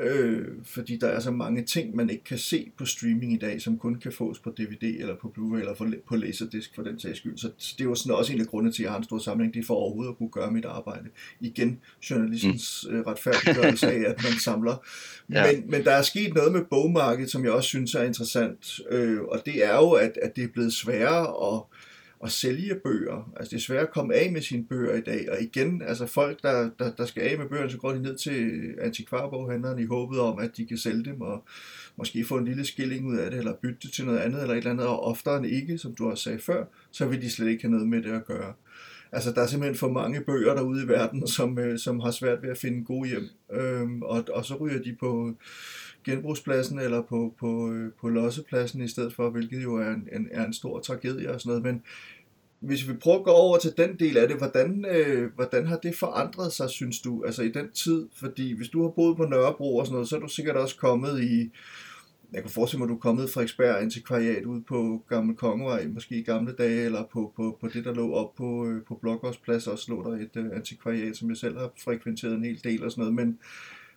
øh, fordi der er så mange ting, man ikke kan se på streaming i dag, som kun kan fås på DVD eller på Blu-ray eller på Laserdisc for den sags skyld. Så det er jo sådan også en af grundene til, at jeg har en stor samling, det er for overhovedet at kunne gøre mit arbejde. Igen, journalistens mm. retfærdiggørelse af, at man samler. Ja. Men, men der er sket noget med bogmarkedet, som jeg også synes er interessant, øh, og det er jo, at, at det er blevet sværere at at sælge bøger. Altså det er svært at komme af med sine bøger i dag, og igen, altså folk, der, der, der skal af med bøgerne, så går de ned til antikvarboghandleren i håbet om, at de kan sælge dem, og måske få en lille skilling ud af det, eller bytte det til noget andet, eller et eller andet, og oftere end ikke, som du også sagde før, så vil de slet ikke have noget med det at gøre. Altså, der er simpelthen for mange bøger derude i verden, som, øh, som har svært ved at finde gode hjem. Øhm, og, og så ryger de på genbrugspladsen eller på, på, øh, på lossepladsen i stedet for, hvilket jo er en, en, er en stor tragedie og sådan noget. Men hvis vi prøver at gå over til den del af det, hvordan, øh, hvordan har det forandret sig, synes du, altså i den tid? Fordi hvis du har boet på Nørrebro og sådan noget, så er du sikkert også kommet i, jeg kan forestille mig, at du er kommet fra Eksberg Antikvariat ud på Gamle Kongevej, måske i gamle dage, eller på, på, på det, der lå op på, øh, på Blokgårdsplads, også lå der et øh, antikvariat, som jeg selv har frekventeret en hel del og sådan noget, men...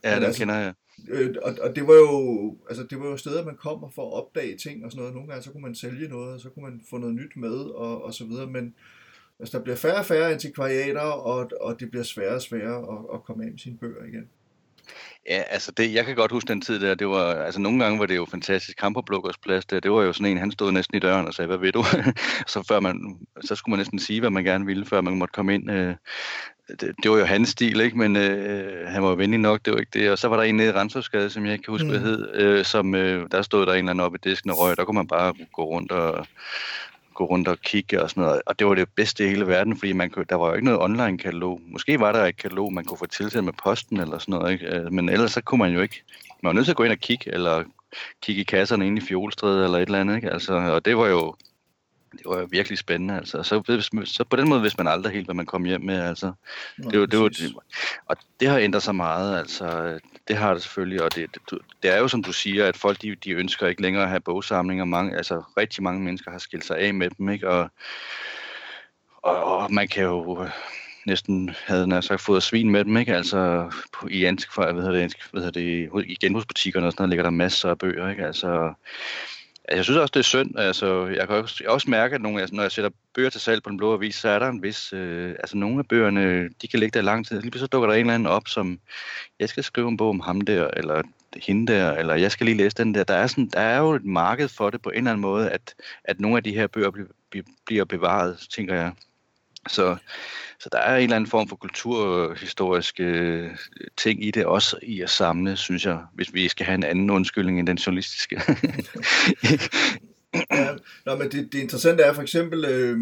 Ja, den altså, kender jeg. Øh, og, og det var jo altså det var jo steder man kommer for at opdage ting og sådan noget. Nogle gange så kunne man sælge noget, og så kunne man få noget nyt med og, og så videre, men altså, der bliver færre og færre antikvariater, og, og det bliver sværere og sværere at, at komme af med sine bøger igen. Ja, altså det, jeg kan godt huske den tid der, det var, altså nogle gange var det jo fantastisk, Kamperblukkers plads der, det var jo sådan en, han stod næsten i døren og sagde, hvad ved du? så, før man, så skulle man næsten sige, hvad man gerne ville, før man måtte komme ind. Øh, det, det var jo hans stil, ikke? men øh, han var venlig nok, det var ikke det. Og så var der en nede i Rensåsgade, som jeg ikke kan huske, mm. hvad hed, øh, som, øh, der stod der en eller anden oppe i disken og røg, der kunne man bare gå rundt og gå rundt og kigge og sådan noget. Og det var det bedste i hele verden, fordi man kunne, der var jo ikke noget online-katalog. Måske var der et katalog, man kunne få tilsendt med posten eller sådan noget, ikke? Øh, men ellers så kunne man jo ikke. Man var nødt til at gå ind og kigge, eller kigge i kasserne inde i Fjolstræde eller et eller andet. Ikke? Altså, og det var jo det var virkelig spændende. Altså. Så, så på den måde vidste man aldrig helt, hvad man kom hjem med. Altså. Det, det, det, var, det, og det har ændret sig meget. Altså. Det har det selvfølgelig, og det, det, det er jo som du siger, at folk de, de ønsker ikke længere at have bogsamlinger. Mange, altså, rigtig mange mennesker har skilt sig af med dem, ikke? Og, og, og man kan jo næsten havde nær sagt fået svin med dem, ikke? Altså på, i antikvar, hvad hedder det, hvad hedder det, i genbrugsbutikkerne og sådan noget, ligger der masser af bøger, ikke? Altså, jeg synes også, det er synd. Altså, jeg kan også, jeg også mærke, at nogle, altså, når jeg sætter bøger til salg på den blå avis, så er der en vis... Øh, altså, nogle af bøgerne, de kan ligge der lang tid. Lige så dukker der en eller anden op, som, jeg skal skrive en bog om ham der, eller hende der, eller jeg skal lige læse den der. Der er, sådan, der er jo et marked for det på en eller anden måde, at, at nogle af de her bøger bliver, bliver bevaret, tænker jeg. Så, så der er en eller anden form for kulturhistoriske øh, ting i det, også i at samle, synes jeg, hvis vi skal have en anden undskyldning end den journalistiske. ja, nå, men det, det interessante er for eksempel, øh,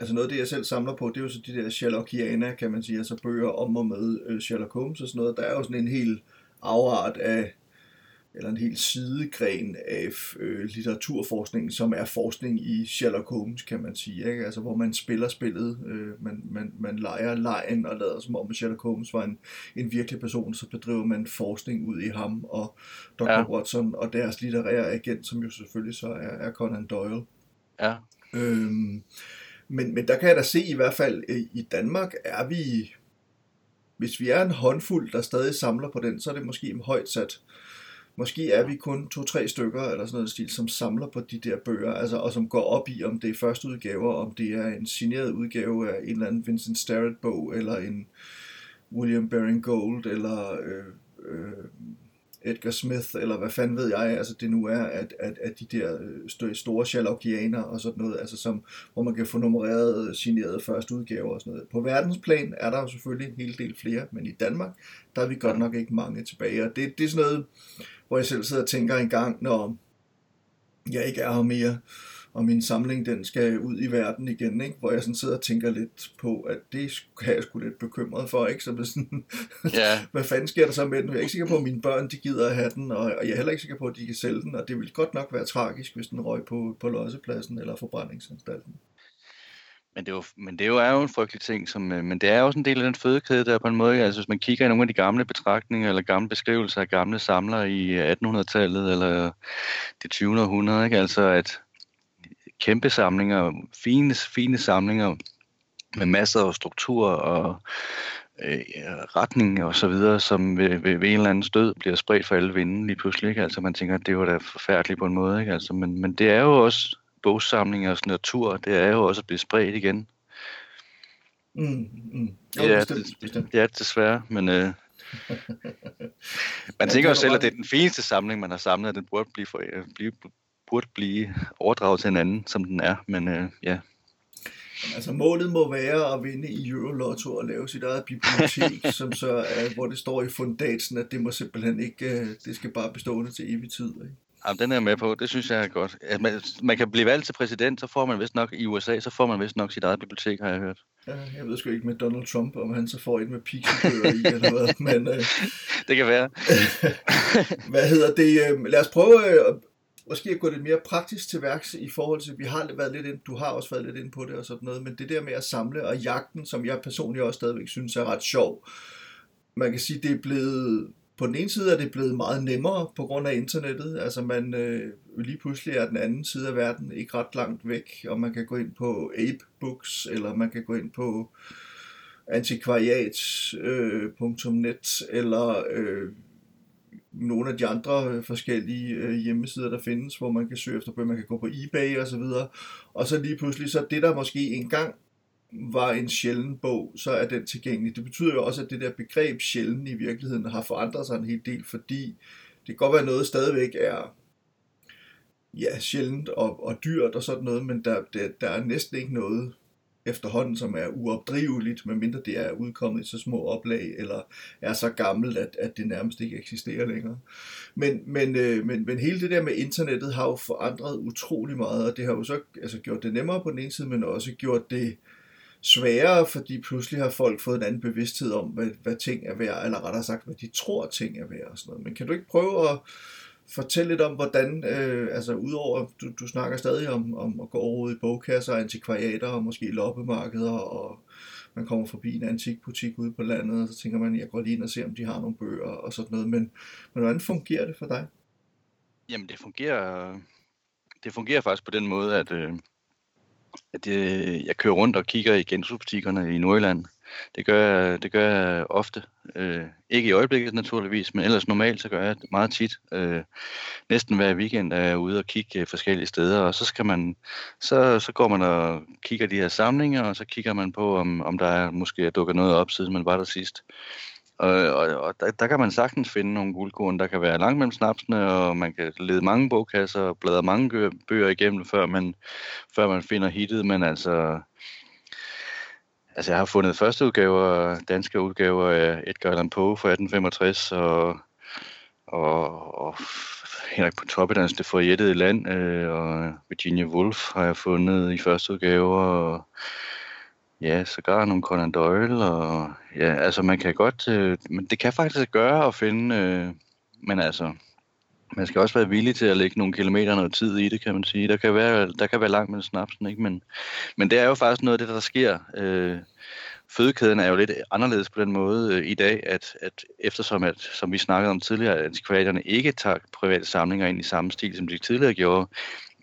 altså noget af det, jeg selv samler på, det er jo så de der Sherlockiana, kan man sige, altså bøger om og med øh, Sherlock Holmes og sådan noget. Der er jo sådan en hel afart af eller en helt sidegren af øh, litteraturforskningen, som er forskning i Sherlock Holmes, kan man sige. Ikke? Altså, hvor man spiller spillet, øh, man, man, man leger lejen og lader som om, Sherlock Holmes var en, en virkelig person, så bedriver man forskning ud i ham og Dr. Ja. Watson og deres litterære agent, som jo selvfølgelig så er, er Conan Doyle. Ja. Øhm, men, men der kan jeg da se i hvert fald, øh, i Danmark er vi, hvis vi er en håndfuld, der stadig samler på den, så er det måske højt sat. Måske er vi kun to-tre stykker eller sådan noget stil, som samler på de der bøger, altså, og som går op i, om det er første udgaver, om det er en signeret udgave af en eller anden Vincent Starrett bog, eller en William Baring Gold, eller øh, øh, Edgar Smith, eller hvad fanden ved jeg, altså det nu er, at, at, at de der øh, store Sherlockianer og sådan noget, altså som, hvor man kan få nummereret signeret første udgaver og sådan noget. På verdensplan er der jo selvfølgelig en hel del flere, men i Danmark, der er vi godt nok ikke mange tilbage, og det, det er sådan noget, hvor jeg selv sidder og tænker en gang, når jeg ikke er her mere, og min samling den skal ud i verden igen, ikke? hvor jeg sådan sidder og tænker lidt på, at det er jeg sgu lidt bekymret for, ikke? Så sådan, ja. hvad fanden sker der så med den? Jeg er ikke sikker på, at mine børn de gider at have den, og jeg er heller ikke sikker på, at de kan sælge den, og det vil godt nok være tragisk, hvis den røg på, på lossepladsen eller forbrændingsanstalten. Men det, er jo, men det er jo en frygtelig ting, som, øh, men det er også en del af den fødekæde der på en måde. Altså hvis man kigger i nogle af de gamle betragtninger eller gamle beskrivelser af gamle samlere i øh, 1800-tallet eller øh, det 20. århundrede, ikke? altså at kæmpe samlinger, fine, fine samlinger med masser af struktur og øh, retning og så videre, som ved, ved, ved en eller anden stød bliver spredt for alle vinden lige pludselig. Ikke? Altså man tænker, at det var da forfærdeligt på en måde. Ikke? Altså, men, men det er jo også bogsamlingers natur, det er jo også at blive spredt igen. Mm, mm. Jo, det, er, bestemt, bestemt. det er desværre, men øh, man tænker jo selv, at det er den fineste samling, man har samlet, at den burde blive, for, øh, blive, burde blive overdraget til en anden, som den er, men øh, ja. Altså målet må være at vinde i Eurolotto og lave sit eget bibliotek, som så er, hvor det står i fundatsen, at det må simpelthen ikke, øh, det skal bare bestående til evig tid. Ikke? Jamen, den er jeg med på. Det synes jeg er godt. At man, man kan blive valgt til præsident, så får man vist nok i USA, så får man vist nok sit eget bibliotek, har jeg hørt. Ja, jeg ved sgu ikke med Donald Trump, om han så får et med pixelbøger i, eller hvad, men... Øh, det kan være. hvad hedder det? Øh, lad os prøve øh, måske at gå lidt mere praktisk til værks i forhold til, vi har været lidt ind, du har også været lidt ind på det og sådan noget, men det der med at samle og jagten, som jeg personligt også stadigvæk synes er ret sjov. Man kan sige, det er blevet på den ene side er det blevet meget nemmere på grund af internettet. Altså man øh, lige pludselig er den anden side af verden ikke ret langt væk, og man kan gå ind på Ape Books, eller man kan gå ind på antikvariat.net, øh, eller øh, nogle af de andre øh, forskellige øh, hjemmesider, der findes, hvor man kan søge efter bøger. Man kan gå på eBay og så videre. Og så lige pludselig, så det der måske engang var en sjælden bog, så er den tilgængelig. Det betyder jo også, at det der begreb sjælden i virkeligheden har forandret sig en hel del, fordi det kan godt være, at noget stadigvæk er ja, sjældent og, og dyrt og sådan noget, men der, der, der er næsten ikke noget efterhånden, som er uopdriveligt, medmindre det er udkommet i så små oplag, eller er så gammelt, at, at det nærmest ikke eksisterer længere. Men, men, øh, men, men hele det der med internettet har jo forandret utrolig meget, og det har jo så altså, gjort det nemmere på den ene side, men også gjort det sværere, fordi pludselig har folk fået en anden bevidsthed om, hvad, hvad ting er værd, eller rettere sagt, hvad de tror, ting er værd og sådan noget. Men kan du ikke prøve at fortælle lidt om, hvordan, øh, altså udover, du, du snakker stadig om, om at gå over i bogkasser, antikvariater og måske loppemarkeder, og man kommer forbi en antikbutik ude på landet, og så tænker man, jeg går lige ind og ser, om de har nogle bøger og sådan noget. Men, men hvordan fungerer det for dig? Jamen det fungerer, det fungerer faktisk på den måde, at, øh, at øh, jeg kører rundt og kigger i genbrugsbutikkerne i Nordjylland. Det gør jeg, det gør jeg ofte. Øh, ikke i øjeblikket naturligvis, men ellers normalt så gør jeg det meget tit. Øh, næsten hver weekend er jeg ude og kigge øh, forskellige steder, og så skal man, så, så går man og kigger de her samlinger, og så kigger man på, om, om der er, måske dukker noget op, siden man var der sidst. Og, og, og der, der kan man sagtens finde nogle guldkorn. Der kan være langt mellem snapsene, og man kan lede mange bogkasser og bladre mange bøger igennem, før man, før man finder hittet. Men altså, altså, jeg har fundet første udgaver, danske udgaver af Edgar Allan Poe fra 1865, og, og, og Henrik Pontoppidans Det forjættede land, øh, og Virginia Woolf har jeg fundet i første udgaver, og Ja, sågar nogle Conan Doyle, og ja, altså man kan godt, øh, men det kan faktisk gøre at finde, øh, men altså, man skal også være villig til at lægge nogle kilometer noget tid i det, kan man sige. Der kan være, der kan være langt med snapsen, ikke? Men, men det er jo faktisk noget af det, der sker. Øh, fødekæden er jo lidt anderledes på den måde øh, i dag, at, at eftersom, at, som vi snakkede om tidligere, at antikvariaterne ikke tager private samlinger ind i samme stil, som de tidligere gjorde,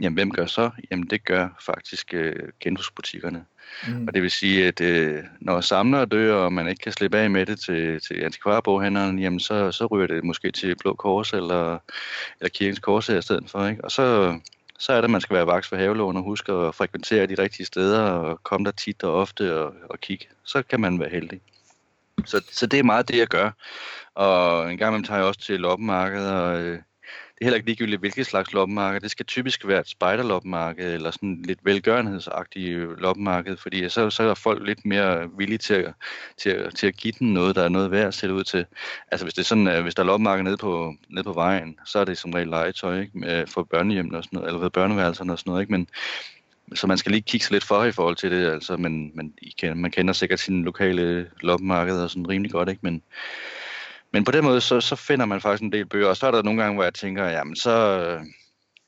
jamen hvem gør så? Jamen det gør faktisk øh, genbrugsbutikkerne. Mm. Og det vil sige, at øh, når samlere dør, og man ikke kan slippe af med det til, til antikvarboghandleren, jamen så, så ryger det måske til Blå Kors eller, eller Kirkens Kors i stedet for. Ikke? Og så, så er det, at man skal være vaks for havelån og huske at frekventere de rigtige steder og komme der tit og ofte og, og kigge. Så kan man være heldig. Så, så det er meget det, jeg gør. Og en gang imellem tager jeg også til loppemarkedet og øh, er heller ikke ligegyldigt, hvilket slags loppemarked. Det skal typisk være et spejderloppemarked, eller sådan lidt velgørenhedsagtigt loppemarked, fordi så, så er folk lidt mere villige til at, til, at, til at give den noget, der er noget værd at sætte ud til. Altså hvis det er sådan, hvis der er loppemarked nede på, nede på vejen, så er det som regel legetøj ikke? for børnehjemmet og sådan noget, eller ved børneværelserne og sådan noget, ikke? Men, så man skal lige kigge sig lidt for i forhold til det, altså, men, men I kan, man kender sikkert sine lokale loppemarkeder sådan rimelig godt, ikke? Men, men på den måde, så, så finder man faktisk en del bøger, og så er der nogle gange, hvor jeg tænker, jamen så,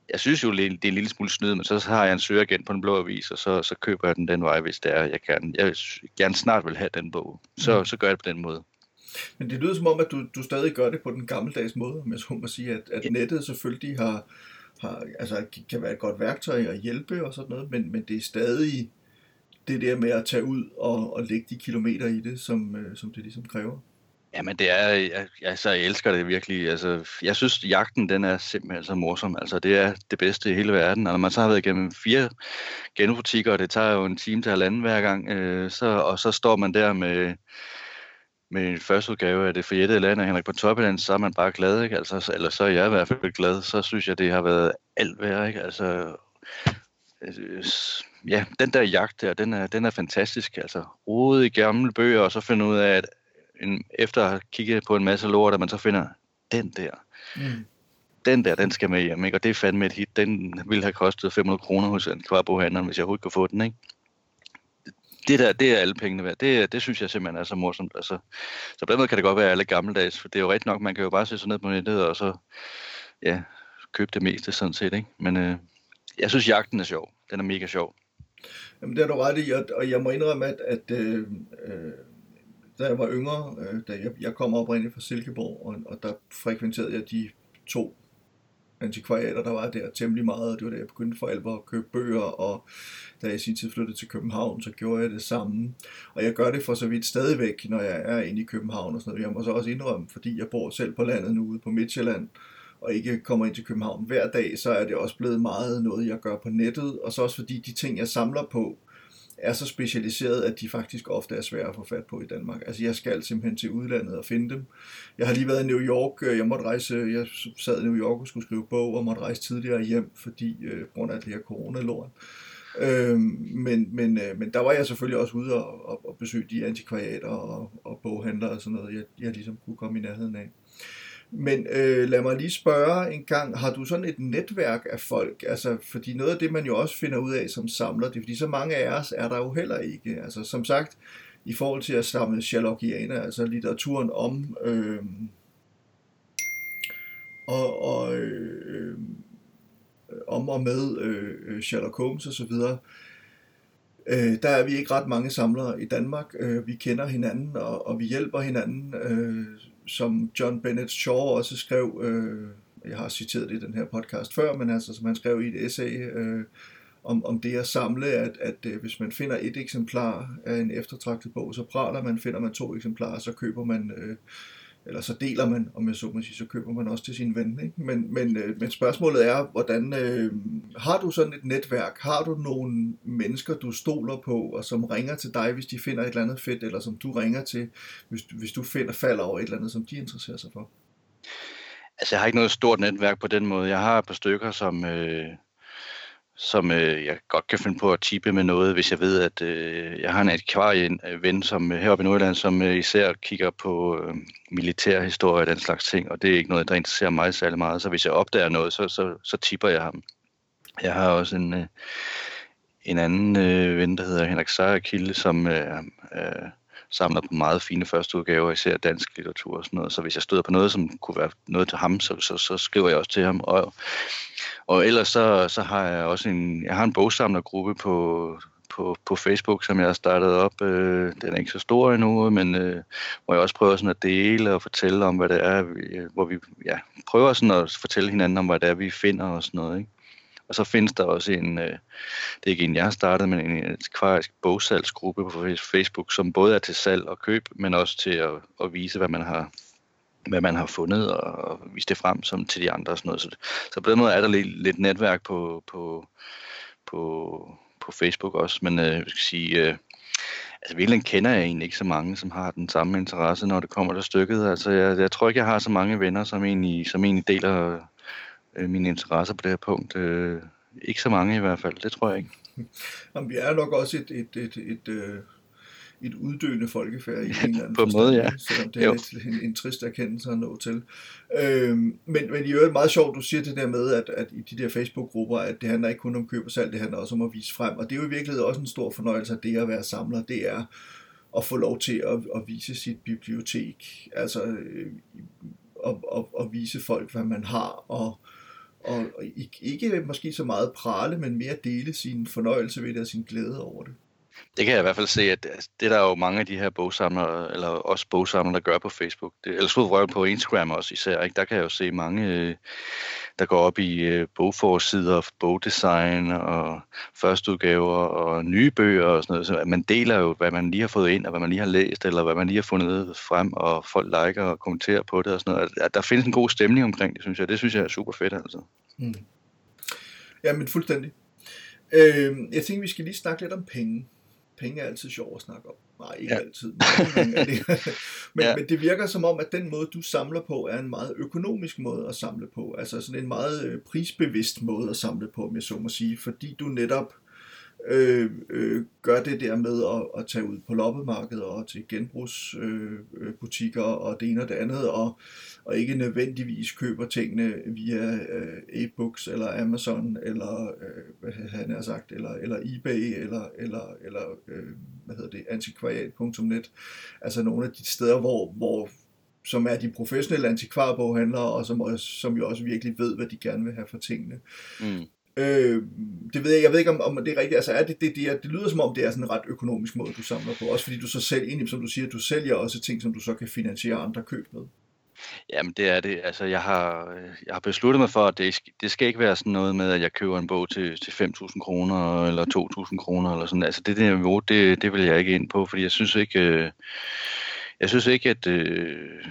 jeg synes jo, det er en lille smule snyd, men så har jeg en søger på den blå avis, og så, så køber jeg den den vej, hvis det er, jeg kan. Jeg gerne snart vil have den bog. Så, mm. så gør jeg det på den måde. Men det lyder som om, at du, du stadig gør det på den gammeldags måde, om jeg så må sige, at, at nettet selvfølgelig har, har, altså, kan være et godt værktøj at hjælpe og sådan noget, men, men det er stadig det der med at tage ud og, og lægge de kilometer i det, som, øh, som det ligesom kræver. Jamen det er, jeg, altså, jeg elsker det virkelig. Altså, jeg synes, jagten den er simpelthen så morsom. Altså, det er det bedste i hele verden. Og når man så har været igennem fire genbutikker, og det tager jo en time til halvanden hver gang, øh, så, og så står man der med, med en første udgave af det forjættede land af Henrik Pontoppidan, så er man bare glad, ikke? Altså, eller så er jeg i hvert fald glad. Så synes jeg, det har været alt værd, ikke? Altså, øh, ja, den der jagt der, den er, den er fantastisk. Altså, rode i gamle bøger, og så finde ud af, at en, efter at have kigget på en masse lort, at man så finder den der. Mm. Den der, den skal med hjem, ikke? Og det er fandme et hit. Den ville have kostet 500 kroner hos en kvarbohandler, hvis jeg overhovedet kunne få den, ikke? det der, det er alle pengene værd. Det, det synes jeg simpelthen er så morsomt. Altså, så på den måde kan det godt være alle gammeldags, for det er jo rigtigt nok, man kan jo bare se sig ned på nettet, og så ja, købe det meste sådan set. Ikke? Men øh, jeg synes, jagten er sjov. Den er mega sjov. Jamen, det er du ret i, og jeg må indrømme, at, at øh, øh, da jeg var yngre, øh, da jeg, jeg kom oprindeligt fra Silkeborg, og, og der frekventerede jeg de to antikvariater, der var der temmelig meget, og det var da jeg begyndte for alvor at købe bøger, og da jeg i sin tid flyttede til København, så gjorde jeg det samme. Og jeg gør det for så vidt stadigvæk, når jeg er inde i København og sådan noget. Jeg må så også indrømme, fordi jeg bor selv på landet nu ude på Midtjylland, og ikke kommer ind til København hver dag, så er det også blevet meget noget, jeg gør på nettet, og så også fordi de ting, jeg samler på, er så specialiseret, at de faktisk ofte er svære at få fat på i Danmark. Altså jeg skal simpelthen til udlandet og finde dem. Jeg har lige været i New York, øh, jeg måtte rejse, jeg sad i New York og skulle skrive bog, og måtte rejse tidligere hjem, fordi øh, grund af det her coronalort. Øh, men, men, øh, men der var jeg selvfølgelig også ude og, og, og besøge de antikvariater og, og boghandlere og sådan noget, jeg, jeg ligesom kunne komme i nærheden af. Men øh, lad mig lige spørge en gang, har du sådan et netværk af folk? Altså, fordi noget af det, man jo også finder ud af som samler, det er fordi så mange af os er der jo heller ikke. Altså, som sagt, i forhold til at samle Sherlockianer, altså litteraturen om øh, og, og øh, om og med øh, Sherlock Holmes osv., øh, der er vi ikke ret mange samlere i Danmark. Øh, vi kender hinanden, og, og vi hjælper hinanden. Øh, som John Bennett Shaw også skrev, øh, jeg har citeret det i den her podcast før, men altså som han skrev i et essay øh, om, om det at samle, at, at øh, hvis man finder et eksemplar af en eftertragtet bog, så praler man, finder man to eksemplarer, så køber man øh, eller så deler man, om jeg så må sige, så køber man også til sin ven. Ikke? Men, men, øh, men spørgsmålet er, hvordan øh, har du sådan et netværk? Har du nogle mennesker, du stoler på, og som ringer til dig, hvis de finder et eller andet fedt, eller som du ringer til, hvis, hvis du finder falder over et eller andet, som de interesserer sig for? Altså, jeg har ikke noget stort netværk på den måde. Jeg har et par stykker, som, øh, som øh, jeg godt kan finde på at tippe med noget, hvis jeg ved, at øh, jeg har en akvarieven øh, som øh, heroppe i Nordjylland, som øh, især kigger på øh, militærhistorie og den slags ting, og det er ikke noget, der interesserer mig særlig meget, så hvis jeg opdager noget, så, så, så tipper jeg ham. Jeg har også en, øh, en anden øh, ven, der hedder Henrik Sejerkilde, som øh, øh, samler på meget fine førsteudgaver, især dansk litteratur og sådan noget. Så hvis jeg støder på noget, som kunne være noget til ham, så, så, så skriver jeg også til ham. Og, og ellers så, så har jeg også en, jeg har en bogsamlergruppe på, på, på Facebook, som jeg har startet op. Øh, den er ikke så stor endnu, men øh, hvor jeg også prøver sådan at dele og fortælle om, hvad det er, øh, hvor vi ja, prøver sådan at fortælle hinanden om, hvad det er, vi finder og sådan noget. Ikke? Og så findes der også en, øh, det er ikke en, jeg har startet, men en akvarisk bogsalgsgruppe på Facebook, som både er til salg og køb, men også til at, at vise, hvad man har hvad man har fundet og vise det frem som til de andre og sådan noget. Så, så på den måde er der lidt, lidt netværk på, på, på, på Facebook også, men øh, jeg skal sige, øh, altså virkelig kender jeg egentlig ikke så mange, som har den samme interesse, når det kommer til stykket. Altså jeg, jeg tror ikke, jeg har så mange venner, som egentlig, som egentlig deler øh, mine interesser på det her punkt. Øh, ikke så mange i hvert fald, det tror jeg ikke. Jamen, vi er nok også et, et, et, et, et, øh, et uddøende folkefærd i en eller anden På en måde, ja. Selvom det er lidt en, en trist erkendelse at nå til. Øhm, men, men i øvrigt meget sjovt, du siger det der med, at, at i de der Facebook-grupper, at det handler ikke kun om køb og salg, det handler også om at vise frem. Og det er jo i virkeligheden også en stor fornøjelse af det at være samler. Det er at få lov til at, at vise sit bibliotek. Altså øh, at, at, at vise folk, hvad man har, og og, og ikke måske så meget prale, men mere dele sin fornøjelse ved det og sin glæde over det. Det kan jeg i hvert fald se, at det der er jo mange af de her bogsamlere, eller også bogsamlere, der gør på Facebook. Det, eller slået på Instagram også især. Ikke? Der kan jeg jo se mange, øh, der går op i øh, bogforsider, bogdesign og førsteudgaver og nye bøger og sådan noget. Så man deler jo, hvad man lige har fået ind, og hvad man lige har læst, eller hvad man lige har fundet frem, og folk liker og kommenterer på det og sådan noget. Der findes en god stemning omkring det, synes jeg. Det synes jeg er super fedt, altså. Mm. Ja, men fuldstændig. Øh, jeg tænker, vi skal lige snakke lidt om penge penge er altid sjov at snakke om. Nej, ikke ja. altid. Men, men, ja. men det virker som om, at den måde, du samler på, er en meget økonomisk måde at samle på. Altså sådan en meget øh, prisbevidst måde at samle på, om jeg så må sige. Fordi du netop øh, øh, gør det der med at, at tage ud på loppemarkedet og til genbrugsbutikker øh, øh, og det ene og det andet, og, og ikke nødvendigvis køber tingene via øh, e-books eller Amazon eller øh, hvad han har sagt, eller, eller eBay eller, eller, eller øh, hvad hedder det, antikvariat.net, altså nogle af de steder, hvor, hvor som er de professionelle antikvarboghandlere, og som, som jo også virkelig ved, hvad de gerne vil have for tingene. Mm. Øh, det ved jeg, jeg ved ikke, om, om det er rigtigt. Altså, er det, det, det, er, det lyder som om, det er sådan en ret økonomisk måde, du samler på. Også fordi du så selv, egentlig, som du siger, du sælger også ting, som du så kan finansiere andre køb med. Jamen det er det. Altså jeg har, jeg har besluttet mig for, at det, det skal ikke være sådan noget med, at jeg køber en bog til, til 5.000 kroner eller 2.000 kroner eller sådan. Altså det der niveau, det, det vil jeg ikke ind på, fordi jeg synes ikke, øh, jeg synes ikke, at øh,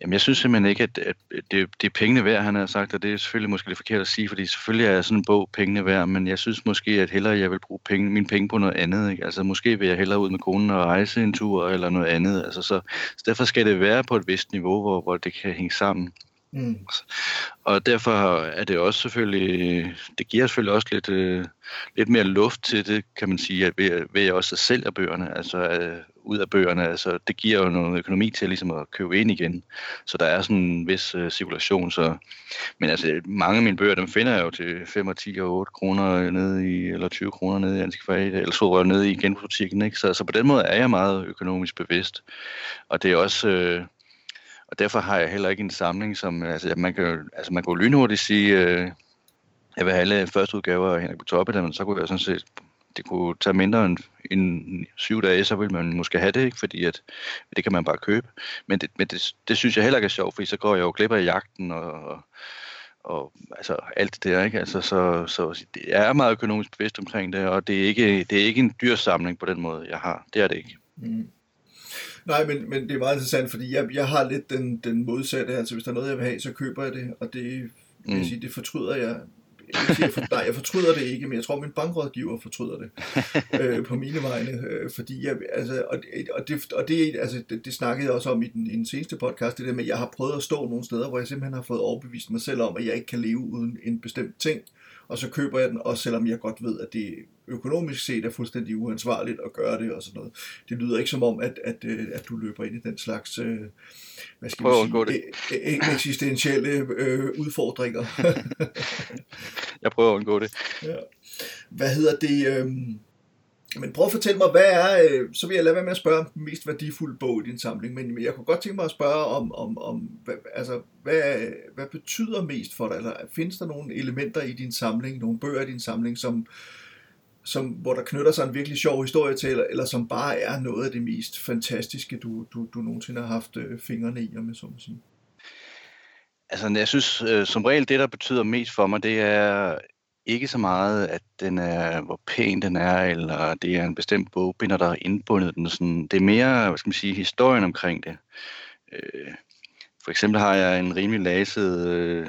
Jamen, jeg synes simpelthen ikke, at, at det, det er pengene værd, han har sagt, og det er selvfølgelig måske lidt forkert at sige, fordi selvfølgelig er sådan en bog pengene værd, men jeg synes måske, at hellere jeg vil bruge penge, mine penge på noget andet. Ikke? Altså måske vil jeg hellere ud med konen og rejse en tur eller noget andet. Altså, så, så derfor skal det være på et vist niveau, hvor, hvor det kan hænge sammen. Mm. Og derfor er det også selvfølgelig, det giver selvfølgelig også lidt, øh, lidt mere luft til det, kan man sige, at ved, ved jeg også sælge bøgerne, altså øh, ud af bøgerne, altså det giver jo noget økonomi til ligesom at købe ind igen, så der er sådan en vis øh, cirkulation, så, men altså mange af mine bøger, dem finder jeg jo til 5 og 10 og 8 kroner nede i, eller 20 kroner nede i antikvariat, eller så nede i genbrugsbutikken, ikke? Så, så på den måde er jeg meget økonomisk bevidst, og det er også, øh, og derfor har jeg heller ikke en samling, som, altså man kan, altså man kan jo lynhurtigt sige, øh, jeg vil have alle første udgaver af Henrik på toppen, men så kunne jeg sådan set, det kunne tage mindre end, end syv dage, så vil man måske have det, ikke? fordi at, det kan man bare købe. Men, det, men det, det synes jeg heller ikke er sjovt, fordi så går jeg jo glip af jagten og, og, og altså alt det der, ikke? Altså, så, så det er meget økonomisk bevidst omkring det, og det er ikke, det er ikke en dyr samling på den måde, jeg har. Det er det ikke. Mm. Nej, men, men det er meget interessant, fordi jeg, jeg har lidt den, den modsatte. Altså, hvis der er noget, jeg vil have, så køber jeg det, og det, vil jeg mm. sige, det fortryder jeg. Jeg, sige, for, nej, jeg fortryder det ikke, men jeg tror, min bankrådgiver fortryder det øh, på mine vegne. Øh, fordi jeg, altså, og, og, det, og det, altså, det, det snakkede jeg også om i den, i den seneste podcast, det der med, at jeg har prøvet at stå nogle steder, hvor jeg simpelthen har fået overbevist mig selv om, at jeg ikke kan leve uden en bestemt ting og så køber jeg den, også selvom jeg godt ved, at det økonomisk set er fuldstændig uansvarligt at gøre det og sådan noget. Det lyder ikke som om, at, at, øh, at du løber ind i den slags øh, hvad skal man sige, e- e- eksistentielle øh, udfordringer. jeg prøver at undgå det. Ja. Hvad hedder det? Øh, men prøv at fortælle mig, hvad er, øh, så vil jeg lade være med at spørge om den mest værdifulde bog i din samling, men jeg kunne godt tænke mig at spørge om, om, om hvad, altså, hvad, hvad betyder mest for dig? Eller findes der nogle elementer i din samling, nogle bøger i din samling, som, som, hvor der knytter sig en virkelig sjov historie til, eller, eller som bare er noget af det mest fantastiske, du, du, du nogensinde har haft øh, fingrene i, om jeg så må sige? Altså, jeg synes øh, som regel, det der betyder mest for mig, det er ikke så meget, at den er, hvor pæn den er, eller det er en bestemt bogbinder, der har indbundet den. Sådan, det er mere, hvad skal man sige, historien omkring det. Øh, for eksempel har jeg en rimelig laset øh,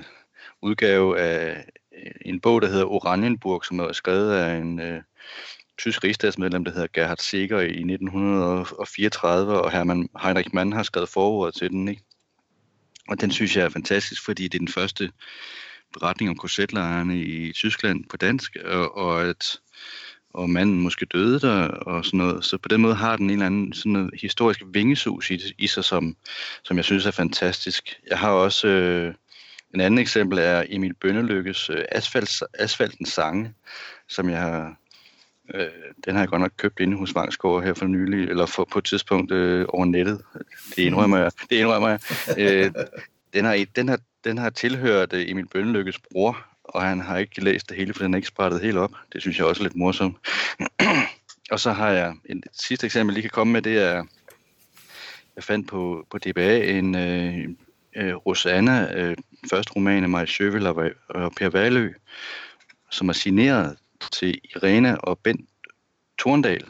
udgave af øh, en bog, der hedder Oranienburg, som er skrevet af en øh, tysk rigsdagsmedlem, der hedder Gerhard Seger i 1934, og Hermann Heinrich Mann har skrevet forordet til den. Ikke? Og den synes jeg er fantastisk, fordi det er den første beretning om korsetlejrene i Tyskland på dansk, og, og at og manden måske døde der og sådan noget. Så på den måde har den en eller anden sådan noget historisk vingesus i, i sig, som, som jeg synes er fantastisk. Jeg har også øh, en anden eksempel er Emil Bønnelykkes øh, Asfalt, Asfaltens sange, som jeg har Øh, den har jeg godt nok købt inde hos Vangsgaard her for nylig, eller for, på et tidspunkt øh, over nettet. Det indrømmer jeg. Det indrømmer jeg. Øh, den, har, den, har, den har tilhørt i Emil Bønnelykkes bror, og han har ikke læst det hele, for den er ikke sprættet helt op. Det synes jeg også er lidt morsomt. og så har jeg et sidste eksempel, jeg lige kan komme med, det er, jeg fandt på, på DBA en øh, øh, Rosanna, øh, første roman af Maja Sjøvel og, og Per Valø, som er signeret til Irene og Bent Torndal.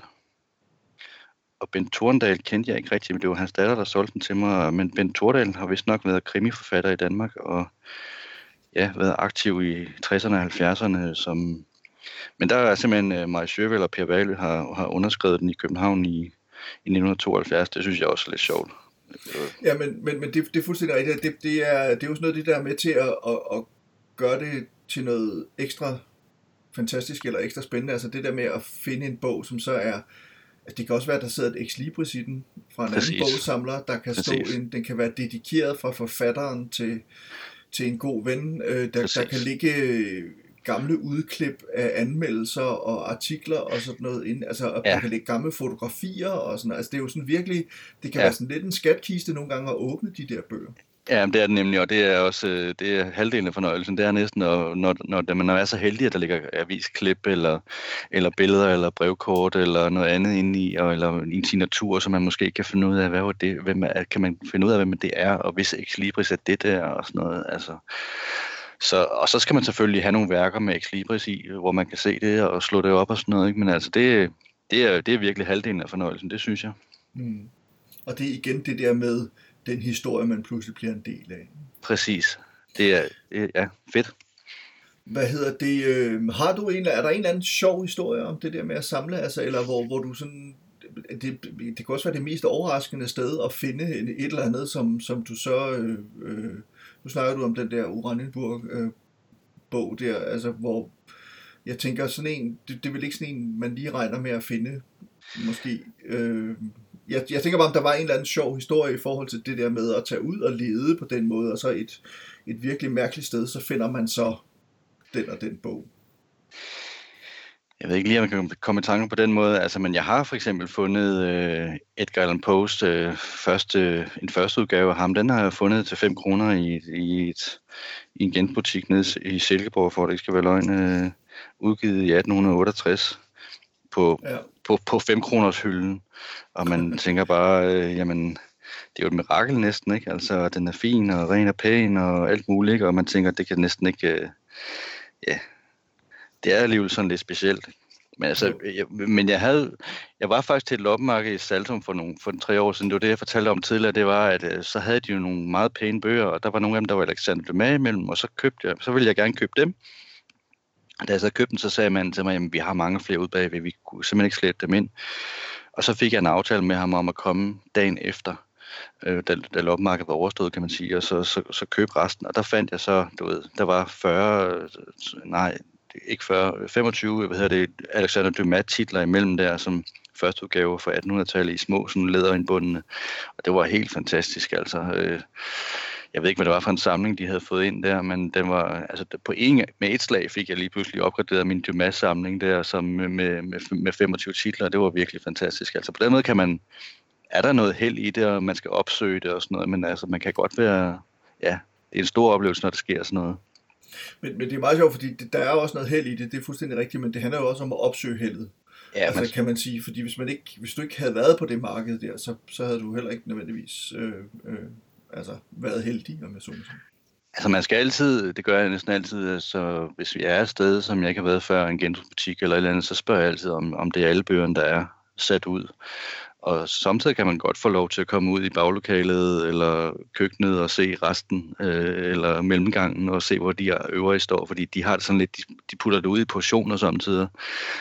Og Bent Torndal kendte jeg ikke rigtig, men det var hans datter, der solgte den til mig. Men Bent Torndal har vist nok været krimiforfatter i Danmark, og ja, været aktiv i 60'erne og 70'erne. Som... Men der er simpelthen uh, Maja Sjøvel og Per Valø har, har underskrevet den i København i, i 1972. Det synes jeg også er lidt sjovt. Ja, men, men, men det, det er fuldstændig rigtigt. Det, det, er, det er jo sådan noget, det der er med til at, at, at gøre det til noget ekstra fantastisk eller ekstra spændende. Altså det der med at finde en bog, som så er Altså, det kan også være, at der sidder et ex libris i den fra en Præcis. anden bogsamler, der kan stå en, den kan være dedikeret fra forfatteren til, til en god ven. Øh, der, der kan ligge gamle udklip af anmeldelser og artikler og sådan noget ind. Altså, ja. der kan ligge gamle fotografier og sådan Altså, det er jo sådan virkelig, det kan ja. være sådan lidt en skatkiste nogle gange at åbne de der bøger. Ja, det er det nemlig, og det er også øh, det er halvdelen af fornøjelsen. Det er næsten, når, når, når man er så heldig, at der ligger avisklip, eller, eller billeder, eller brevkort, eller noget andet inde i, og, eller en signatur, som man måske kan finde ud af, hvad var det, hvem er, kan man finde ud af, hvem det er, og hvis Ex Libris er det der, og sådan noget. Altså, så, og så skal man selvfølgelig have nogle værker med Ex Libris i, hvor man kan se det og slå det op og sådan noget. Ikke? Men altså, det, det, er, det er virkelig halvdelen af fornøjelsen, det synes jeg. Mm. Og det er igen det der med, den historie, man pludselig bliver en del af. Præcis. Det er, ja, fedt. Hvad hedder det? Øh, har du en, er der en eller anden sjov historie om det der med at samle, altså, eller hvor, hvor du sådan, det, det kan også være det mest overraskende sted at finde et eller andet, som, som du så, øh, øh, nu snakker du om den der Oranienburg øh, bog der, altså hvor jeg tænker sådan en, det, det er vel ikke sådan en, man lige regner med at finde, måske. Øh, jeg, jeg tænker bare, om der var en eller anden sjov historie i forhold til det der med at tage ud og lede på den måde, og så et, et virkelig mærkeligt sted, så finder man så den og den bog. Jeg ved ikke lige, om jeg kan komme i tanke på den måde, altså, men jeg har for eksempel fundet uh, Edgar Allan Poe's uh, første, en første udgave af ham. Den har jeg fundet til 5 kroner i, i, et, i en genbutik nede i Silkeborg, for at det ikke skal være løgn, uh, udgivet i 1868 på, ja. På, på 5 kroners hylden. Og man tænker bare, øh, jamen, det er jo et mirakel næsten, ikke? Altså, den er fin og ren og pæn og alt muligt, ikke? Og man tænker, det kan næsten ikke, øh, ja, det er alligevel sådan lidt specielt. Men, altså, jeg, men jeg havde, jeg var faktisk til et loppemarked i Saltum for, nogle, for tre år siden. Det var det, jeg fortalte om tidligere. Det var, at øh, så havde de jo nogle meget pæne bøger, og der var nogle af dem, der var Alexander Dumas imellem, og så købte jeg, så ville jeg gerne købe dem. Da jeg så købte den, så sagde man til mig, at vi har mange flere ud bagved, vi kunne simpelthen ikke slette dem ind. Og så fik jeg en aftale med ham om at komme dagen efter, øh, da, da loppemarkedet var overstået, kan man sige, og så, så, så købe resten. Og der fandt jeg så, du ved, der var 40, nej, ikke 40, 25, hvad hedder det, Alexander Dumas titler imellem der, som første udgave fra 1800-tallet i små sådan læderindbundne. Og det var helt fantastisk, altså. Øh, jeg ved ikke, hvad det var for en samling, de havde fået ind der, men den var, altså på en, med et slag fik jeg lige pludselig opgraderet min Dumas-samling der, som med, med, med 25 titler, det var virkelig fantastisk. Altså på den måde kan man, er der noget held i det, og man skal opsøge det og sådan noget, men altså man kan godt være, ja, det er en stor oplevelse, når det sker sådan noget. Men, men det er meget sjovt, fordi det, der er også noget held i det, det er fuldstændig rigtigt, men det handler jo også om at opsøge heldet. Ja, altså, man... kan man sige, fordi hvis, man ikke, hvis du ikke havde været på det marked der, så, så havde du heller ikke nødvendigvis øh, øh, altså, været heldig, om jeg så må sige. Altså man skal altid, det gør jeg næsten altid, så hvis vi er et sted, som jeg ikke har været før, en genbrugsbutik eller et eller andet, så spørger jeg altid, om, om det er alle bøgerne, der er sat ud. Og samtidig kan man godt få lov til at komme ud i baglokalet eller køkkenet og se resten, øh, eller mellemgangen og se, hvor de øvrige står, fordi de har det sådan lidt, de, de putter det ud i portioner samtidig.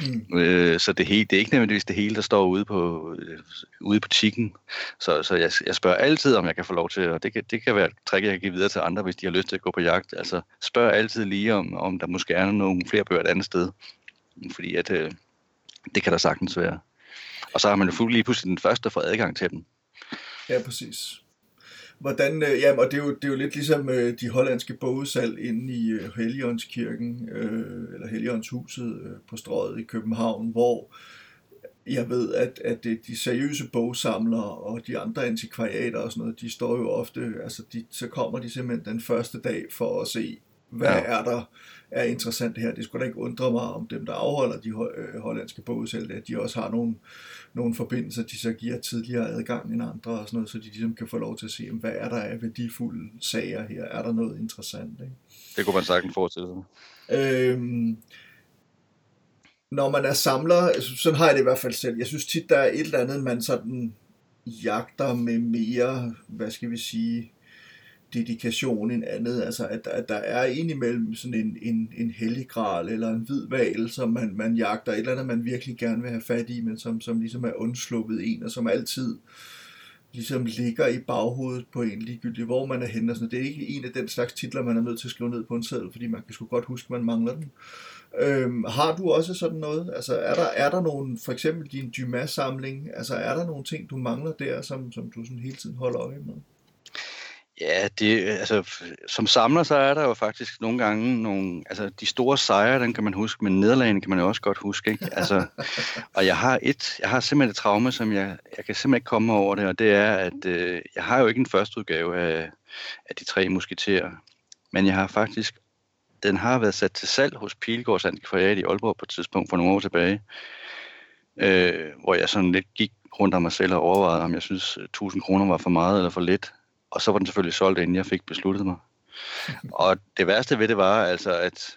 Mm. Øh, så det, hele, det er ikke nødvendigvis det hele, der står ude på øh, ude i butikken. Så, så jeg, jeg spørger altid, om jeg kan få lov til, og det kan, det kan være et trick, jeg kan give videre til andre, hvis de har lyst til at gå på jagt. Altså spørg altid lige, om, om der måske er nogle flere bøger et andet sted. Fordi at, øh, det kan der sagtens være. Og så har man jo lige pludselig den første, der får adgang til dem. Ja, præcis. Hvordan, øh, ja, og det er, jo, det er jo lidt ligesom øh, de hollandske bogsalg inde i øh, Helligåndskirken, øh, eller Helligåndshuset øh, på strøget i København, hvor jeg ved, at, at de seriøse bogsamlere og de andre antikvariater og sådan noget, de står jo ofte, altså de, så kommer de simpelthen den første dag for at se, hvad ja. er der er interessant her. Det skulle da ikke undre mig om dem, der afholder de øh, hollandske bogudsalg, at de også har nogle, nogle forbindelser, de så giver tidligere adgang end andre og sådan noget, så de ligesom kan få lov til at se, hvad er der af værdifulde sager her? Er der noget interessant? Ikke? Det kunne man sagtens forestille sig. Øhm, når man er samler, sådan har jeg det i hvert fald selv, jeg synes tit, der er et eller andet, man sådan jagter med mere, hvad skal vi sige, dedikation end andet. Altså, at, at der er indimellem sådan en, en, en helliggral eller en hvid val, som man, man jagter, et eller andet, man virkelig gerne vil have fat i, men som, som ligesom er undsluppet en, og som altid ligesom ligger i baghovedet på en ligegyldigt, hvor man er henne. Og sådan. Det er ikke en af den slags titler, man er nødt til at skrive ned på en seddel, fordi man kan sgu godt huske, at man mangler den. Øhm, har du også sådan noget? Altså er der, er der nogen, for eksempel din Dumas-samling, altså er der nogle ting, du mangler der, som, som du sådan hele tiden holder øje med? Ja, det, altså, som samler, så er der jo faktisk nogle gange nogle, altså de store sejre, den kan man huske, men nederlagene kan man jo også godt huske, ikke? Altså, og jeg har et, jeg har simpelthen et traume, som jeg, jeg kan simpelthen ikke komme over det, og det er, at øh, jeg har jo ikke en første udgave af, af de tre musketerer, men jeg har faktisk, den har været sat til salg hos Pilgårds Antikvariat i Aalborg på et tidspunkt for nogle år tilbage, øh, hvor jeg sådan lidt gik rundt om mig selv og overvejede, om jeg synes 1000 kroner var for meget eller for lidt og så var den selvfølgelig solgt, inden jeg fik besluttet mig. og det værste ved det var altså, at,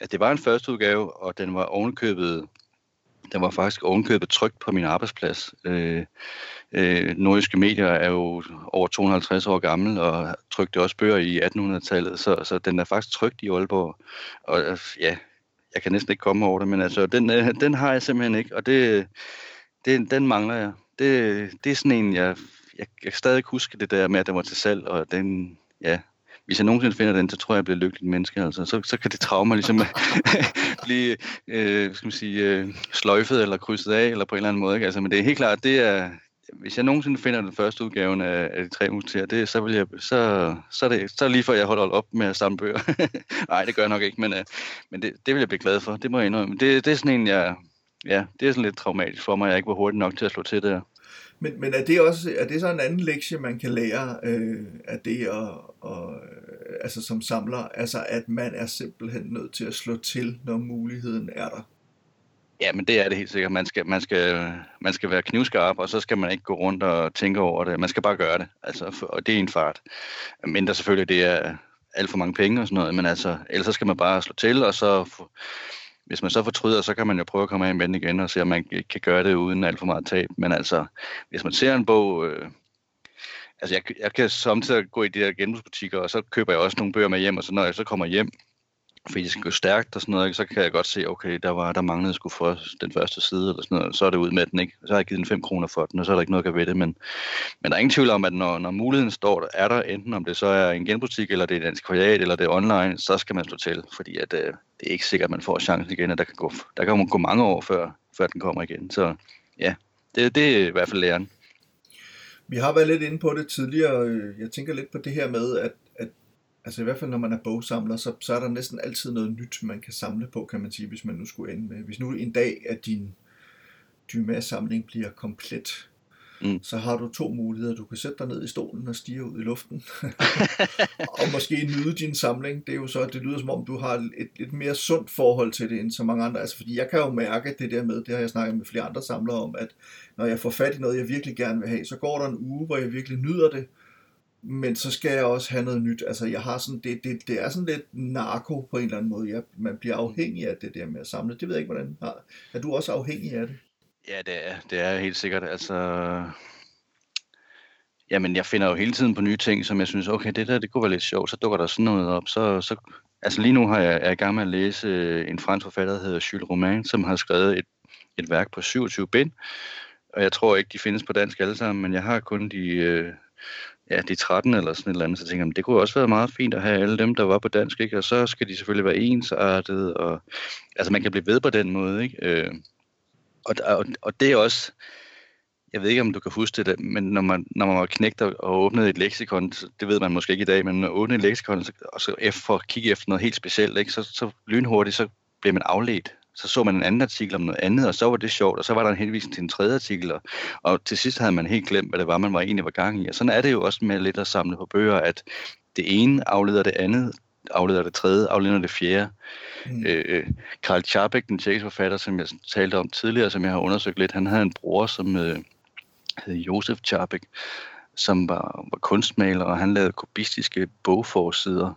at det var en første udgave, og den var ovenkøbet, den var faktisk ovenkøbet trygt på min arbejdsplads. Øh, øh, nordiske medier er jo over 250 år gammel og trykte også bøger i 1800-tallet, så, så den er faktisk trygt i Aalborg. Og øh, ja, jeg kan næsten ikke komme over det, men altså, den, øh, den har jeg simpelthen ikke, og det, det, den mangler jeg. Det, det er sådan en, jeg jeg, jeg kan stadig huske det der med, at den var til salg, og den, ja, hvis jeg nogensinde finder den, så tror jeg, jeg bliver lykkelig menneske. Altså. Så, så kan det trauma ligesom blive øh, skal man sige, øh, sløjfet eller krydset af, eller på en eller anden måde. Ikke? Altså, men det er helt klart, det er, hvis jeg nogensinde finder den første udgave af, af de tre musketerer, det, så, vil jeg, så, så, er det, så er det lige før, jeg holder op med at samle bøger. Nej, det gør jeg nok ikke, men, øh, men det, det vil jeg blive glad for. Det må jeg indrømme. Det, det er sådan en, jeg, ja, det er sådan lidt traumatisk for mig, jeg ikke var hurtig nok til at slå til der. Men, men er det også er det så en anden lektie, man kan lære øh, af det, og, og, altså som samler, altså at man er simpelthen nødt til at slå til, når muligheden er der? Ja, men det er det helt sikkert. Man skal, man skal, man skal være knivskarp, og så skal man ikke gå rundt og tænke over det. Man skal bare gøre det, altså, og det er en fart. Men der selvfølgelig, det er alt for mange penge og sådan noget, men altså, ellers så skal man bare slå til, og så hvis man så fortryder, så kan man jo prøve at komme af med den igen og se, om man kan gøre det uden alt for meget tab. Men altså, hvis man ser en bog... Øh, altså, jeg, jeg kan samtidig gå i de der genbrugsbutikker, og så køber jeg også nogle bøger med hjem, og så når jeg så kommer hjem, fordi det skal gå stærkt og sådan noget, så kan jeg godt se, okay, der, var, der manglede sgu for den første side, eller sådan noget, så er det ud med den, ikke? Så har jeg givet den 5 kroner for den, og så er der ikke noget at gøre ved det, men, men der er ingen tvivl om, at når, når muligheden står, der er der enten om det så er en genbutik, eller det er dansk kvadrat, eller det er online, så skal man slå til, fordi at, øh, det er ikke sikkert, at man får chancen igen, og der kan gå, der kan gå mange år, før, før den kommer igen. Så ja, det, det er i hvert fald læren. Vi har været lidt inde på det tidligere. Øh, jeg tænker lidt på det her med, at altså i hvert fald når man er bogsamler, så, så er der næsten altid noget nyt, man kan samle på, kan man sige, hvis man nu skulle ende med. Hvis nu en dag, at din Dumas-samling bliver komplet, mm. så har du to muligheder. Du kan sætte dig ned i stolen og stige ud i luften, og måske nyde din samling. Det er jo så, det lyder som om, du har et, et mere sundt forhold til det, end så mange andre. Altså, fordi jeg kan jo mærke det der med, det har jeg snakket med flere andre samlere om, at når jeg får fat i noget, jeg virkelig gerne vil have, så går der en uge, hvor jeg virkelig nyder det, men så skal jeg også have noget nyt. Altså, jeg har sådan, det, det, det er sådan lidt narko på en eller anden måde. Jeg, man bliver afhængig af det der med at samle. Det ved jeg ikke, hvordan har. Er du også afhængig af det? Ja, det er, det er helt sikkert. Altså, jamen, jeg finder jo hele tiden på nye ting, som jeg synes, okay, det der, det kunne være lidt sjovt. Så dukker der sådan noget op. Så, så, altså, lige nu har jeg, er jeg i gang med at læse øh, en fransk forfatter, der hedder Jules Romain, som har skrevet et, et værk på 27 bind. Og jeg tror ikke, de findes på dansk alle sammen, men jeg har kun de... Øh, ja, de 13 eller sådan et eller andet, så tænker jeg, det kunne også være meget fint at have alle dem, der var på dansk, ikke? og så skal de selvfølgelig være ensartet, og altså man kan blive ved på den måde, ikke? Øh, og, og, og det er også, jeg ved ikke, om du kan huske det, men når man, når man var knægt og åbnede et leksikon, det ved man måske ikke i dag, men når man åbnede et leksikon, og så for at kigge efter noget helt specielt, ikke? Så, så lynhurtigt, så bliver man afledt så så man en anden artikel om noget andet, og så var det sjovt, og så var der en henvisning til en tredje artikel, og, og til sidst havde man helt glemt, hvad det var, man var egentlig var gang i. Og sådan er det jo også med lidt at samle på bøger, at det ene afleder det andet, afleder det tredje, afleder det fjerde. Mm. Øh, Karl Čapek, den tjekkiske forfatter, som jeg talte om tidligere, som jeg har undersøgt lidt, han havde en bror, som øh, hed Josef Čapek, som var, var kunstmaler, og han lavede kubistiske bogforsider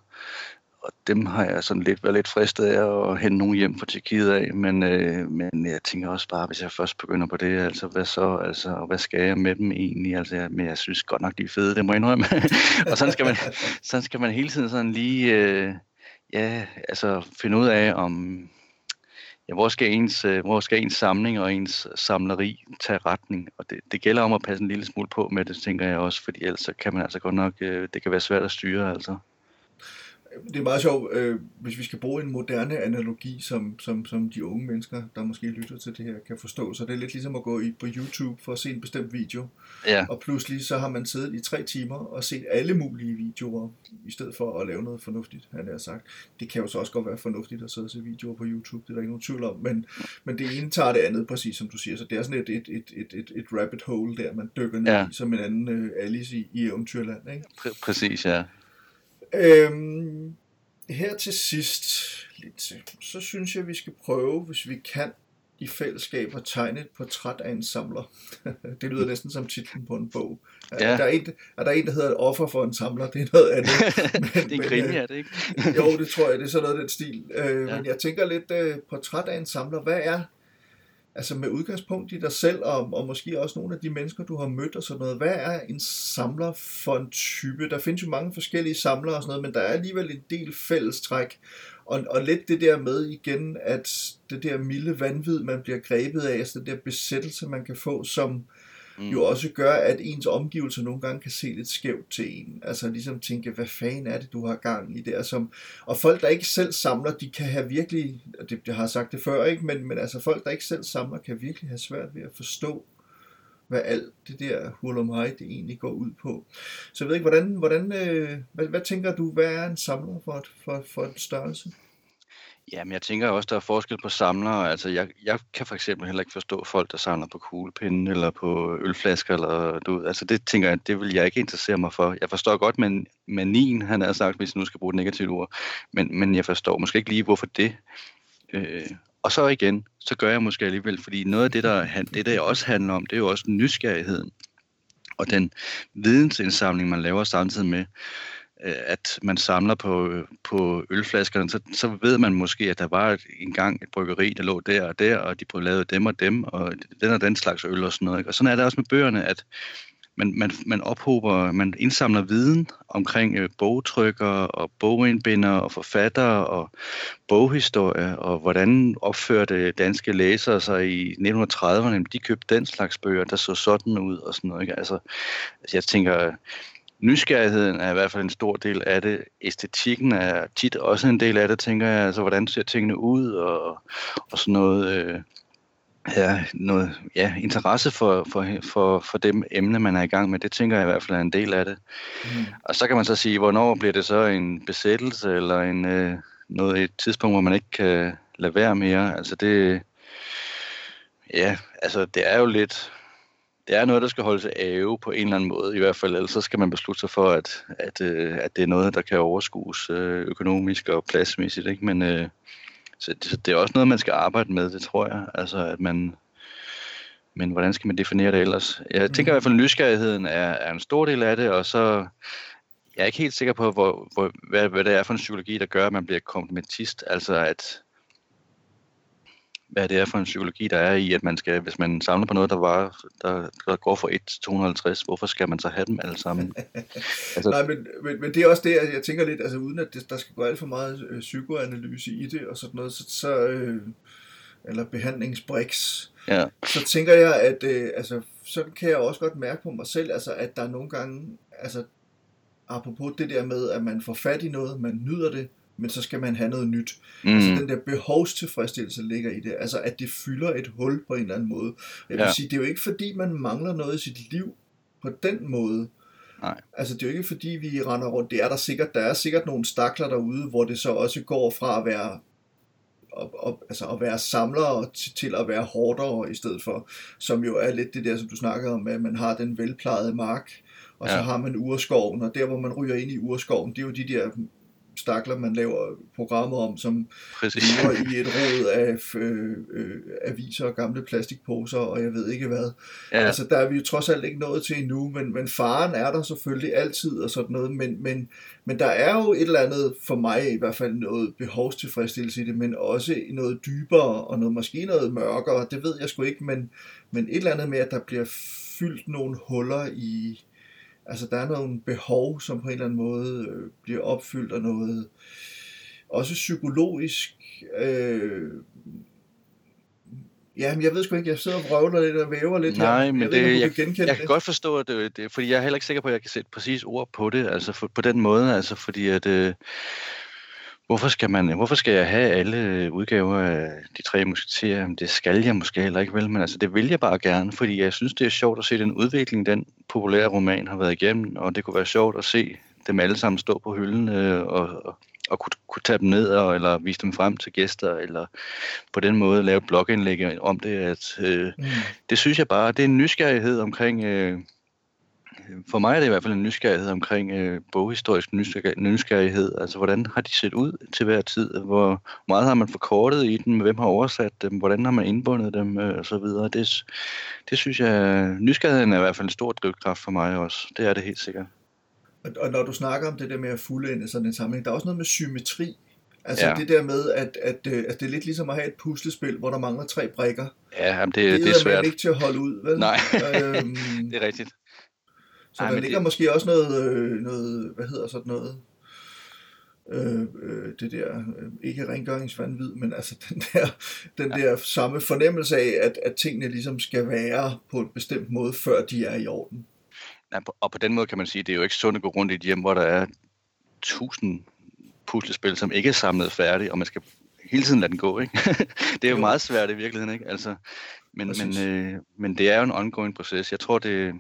og dem har jeg sådan lidt været lidt fristet af at hente nogen hjem fra Tjekkiet af, men, øh, men jeg tænker også bare, hvis jeg først begynder på det, altså hvad så, altså hvad skal jeg med dem egentlig, altså jeg, men jeg synes godt nok, de er fede, det må jeg indrømme. og sådan skal man, sådan skal man hele tiden sådan lige, øh, ja, altså finde ud af, om, ja, hvor skal, ens, øh, hvor skal ens samling og ens samleri tage retning? Og det, det gælder om at passe en lille smule på med det, tænker jeg også, fordi ellers så kan man altså godt nok, øh, det kan være svært at styre, altså. Det er meget sjovt, øh, hvis vi skal bruge en moderne analogi, som, som, som de unge mennesker, der måske lytter til det her, kan forstå. Så det er lidt ligesom at gå i, på YouTube for at se en bestemt video. Ja. Og pludselig så har man siddet i tre timer og set alle mulige videoer, i stedet for at lave noget fornuftigt, han har sagt. Det kan jo så også godt være fornuftigt at sidde og se videoer på YouTube, det er der ikke nogen tvivl om. Men, men det ene tager det andet, præcis som du siger. Så det er sådan et, et, et, et, et, et rabbit hole der, man dykker ned Ja. i, som en anden øh, Alice i, i Eventyrland. Ikke? Pr- præcis, ja. Øhm, her til sidst, lidt, så synes jeg, vi skal prøve, hvis vi kan, i fællesskab at tegne et portræt af en samler. det lyder næsten som titlen på en bog. Ja. Er, der er, en, er der en, der hedder et offer for en samler? Det er noget andet. det er krimi, øh, er det ikke? jo, det tror jeg, det er sådan noget den stil. Øh, Ja. Men jeg tænker lidt, øh, portræt af en samler, hvad er, altså med udgangspunkt i dig selv, og, og måske også nogle af de mennesker, du har mødt og sådan noget, hvad er en samler for en type? Der findes jo mange forskellige samlere og sådan noget, men der er alligevel en del fællestræk. Og, og lidt det der med igen, at det der milde vanvid, man bliver grebet af, altså den der besættelse, man kan få, som Mm. jo også gør, at ens omgivelser nogle gange kan se lidt skævt til en. Altså ligesom tænke, hvad fanden er det, du har gang i der? Som, og folk, der ikke selv samler, de kan have virkelig, og det, jeg har sagt det før, ikke? Men, men altså folk, der ikke selv samler, kan virkelig have svært ved at forstå, hvad alt det der hurlumhej, det egentlig går ud på. Så jeg ved ikke, hvordan, hvordan øh, hvad, hvad tænker du, hvad er en samler for, et, for, for en størrelse? Jamen, jeg tænker også, der er forskel på samlere. Altså, jeg, jeg kan for eksempel heller ikke forstå folk, der samler på kuglepinde eller på ølflasker. Eller, du, altså, det tænker jeg, det vil jeg ikke interessere mig for. Jeg forstår godt man, manien, han har sagt, hvis jeg nu skal bruge et negativt ord. Men, men jeg forstår måske ikke lige, hvorfor det. Øh, og så igen, så gør jeg måske alligevel, fordi noget af det, der, han- det, der også handler om, det er jo også nysgerrigheden. Og den vidensindsamling, man laver samtidig med, Øh, at man samler på, øh, på ølflaskerne, så, så ved man måske, at der var et, engang et bryggeri, der lå der og der, og de prøvede lavet dem og dem, og den og den slags øl og sådan noget. Ikke? Og sådan er det også med bøgerne, at man, man, man ophober, man indsamler viden omkring øh, bogtrykker og bogindbinder og forfattere og boghistorie, og hvordan opførte danske læsere sig i 1930'erne. De købte den slags bøger, der så sådan ud og sådan noget. Ikke? Altså, altså jeg tænker, nysgerrigheden er i hvert fald en stor del af det. Æstetikken er tit også en del af det, tænker jeg. Altså, hvordan ser tingene ud og, og sådan noget... Øh, ja, noget ja, interesse for, for, for, for dem emne, man er i gang med. Det tænker jeg i hvert fald er en del af det. Mm. Og så kan man så sige, hvornår bliver det så en besættelse eller en, øh, noget, et tidspunkt, hvor man ikke kan lade være mere. Altså det, ja, altså det er jo lidt, det er noget, der skal holdes ave på en eller anden måde i hvert fald, ellers så skal man beslutte sig for, at, at, øh, at det er noget, der kan overskues øh, økonomisk og pladsmæssigt, ikke? Men øh, så det, så det er også noget, man skal arbejde med, det tror jeg. Altså at man, men hvordan skal man definere det ellers? Jeg tænker i hvert fald, at nysgerrigheden er, er en stor del af det, og så jeg er ikke helt sikker på, hvor, hvor, hvad, hvad det er for en psykologi, der gør, at man bliver komplementist. Altså at hvad det er for en psykologi, der er i, at man skal, hvis man samler på noget, der, var, der, der går fra 1 til 250, hvorfor skal man så have dem alle sammen? Altså, Nej, men, men, men det er også det, jeg tænker lidt, altså uden at det, der skal gå alt for meget øh, psykoanalyse i det og sådan noget, så, så øh, eller behandlingsbriks, Ja, så tænker jeg, at øh, altså, sådan kan jeg også godt mærke på mig selv, altså, at der er nogle gange, altså, apropos det der med, at man får fat i noget, man nyder det, men så skal man have noget nyt. Mm. Altså den der behovstilfredsstillelse ligger i det, altså at det fylder et hul på en eller anden måde. Jeg vil Ja. sige, det er jo ikke fordi, man mangler noget i sit liv på den måde. Nej. Altså det er jo ikke fordi, vi render rundt, det er der sikkert, der er sikkert nogle stakler derude, hvor det så også går fra at være op, op, altså at være samlere til, til at være hårdere i stedet for, som jo er lidt det der, som du snakkede om, at man har den velplejede mark, og ja. så har man urskoven, og der hvor man ryger ind i urskoven, det er jo de der stakler, man laver programmer om, som lever i et rod af øh, øh, aviser og gamle plastikposer, og jeg ved ikke hvad. Ja, Altså, der er vi jo trods alt ikke nået til endnu, men, men faren er der selvfølgelig altid og sådan noget, men, men, men der er jo et eller andet, for mig i hvert fald, noget behovstilfredsstillelse i det, men også noget dybere, og noget, måske noget mørkere, det ved jeg sgu ikke, men, men et eller andet med, at der bliver fyldt nogle huller i, altså der er nogle behov, som på en eller anden måde øh, bliver opfyldt af noget, også psykologisk, øh, Ja, men jeg ved sgu ikke, jeg sidder og vrøvler lidt og væver lidt Nej, her. men jeg det, ved, jeg, genkende jeg kan godt forstå, at det, det, fordi jeg er heller ikke sikker på, at jeg kan sætte præcis ord på det, altså for, på den måde, altså fordi at, øh, hvorfor skal man, hvorfor skal jeg have alle udgaver af de tre musketerer? Det skal jeg måske heller ikke, vel, men altså det vil jeg bare gerne, fordi jeg synes, det er sjovt at se den udvikling, den populære roman har været igennem, og det kunne være sjovt at se dem alle sammen stå på hylden øh, og, og, og kunne, kunne tage dem ned og, eller vise dem frem til gæster, eller på den måde lave blogindlæg om det, at øh, Mm. det synes jeg bare, det er en nysgerrighed omkring, øh, for mig er det i hvert fald en nysgerrighed omkring øh, boghistorisk nysgerrig- nysgerrighed. Altså, hvordan har de set ud til hver tid? Hvor meget har man forkortet i dem? Hvem har oversat dem? Hvordan har man indbundet dem? Øh, og så videre. Det, det synes jeg, nysgerrigheden er i hvert fald en stor drivkraft for mig også. Det er det helt sikkert. Og, og når du snakker om det der med at fuldende sådan en sammenhæng, der er også noget med symmetri. Altså Ja. det der med, at, at, øh, at det er lidt ligesom at have et puslespil, hvor der mangler tre brikker. Ja, jamen, Det, det, det er svært. ikke til at holde ud, vel? Nej, øhm, det er rigtigt. Så Ej, der ligger det- måske også noget, øh, noget, hvad hedder sådan noget, øh, øh, det der, øh, ikke rengøringsvandvid, men altså den der, den der samme fornemmelse af, at, at tingene ligesom skal være på en bestemt måde, før de er i orden. Ja, og på den måde kan man sige, at det er jo ikke sundt at gå rundt i et hjem, hvor der er tusind puslespil, som ikke er samlet færdigt, og man skal hele tiden lade den gå, ikke? det er jo, Jo. meget svært i virkeligheden, ikke? Altså, men, men, øh, men det er jo en ongoing proces. Jeg tror, det,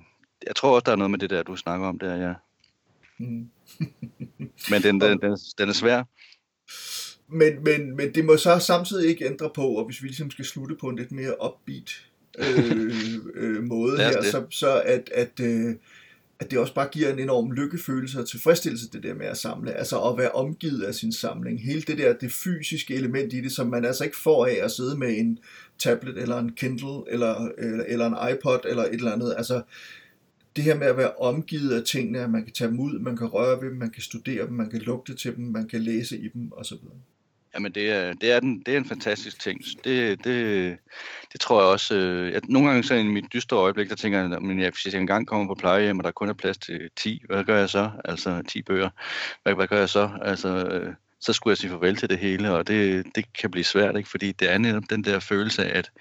jeg tror også, der er noget med det der, du snakker om der, ja. Mm. Men den, den, den, den er svær. Men, men, men det må så samtidig ikke ændre på, og hvis vi ligesom skal slutte på en lidt mere upbeat øh, øh, måde her, det. så, så at, at, øh, at det også bare giver en enorm lykkefølelse og tilfredsstillelse, det der med at samle. Altså at være omgivet af sin samling. Hele det der, det fysiske element i det, som man altså ikke får af at sidde med en tablet, eller en Kindle, eller, eller, eller en iPod, eller et eller andet. Altså det her med at være omgivet af tingene, at man kan tage dem ud, man kan røre ved dem, man kan studere dem, man kan lugte til dem, man kan læse i dem, osv. Jamen, det er, det er, den, det er en fantastisk ting. Det, det, det tror jeg også. Øh, jeg, nogle gange så i mit dystre øjeblik, der tænker jeg, men jeg, hvis jeg engang kommer på plejehjem, og der kun er plads til 10, hvad gør jeg så? Altså 10 bøger. Hvad, hvad gør jeg så? Altså, øh, så skulle jeg sige farvel til det hele, og det, det kan blive svært, ikke? fordi det er netop den der følelse af, at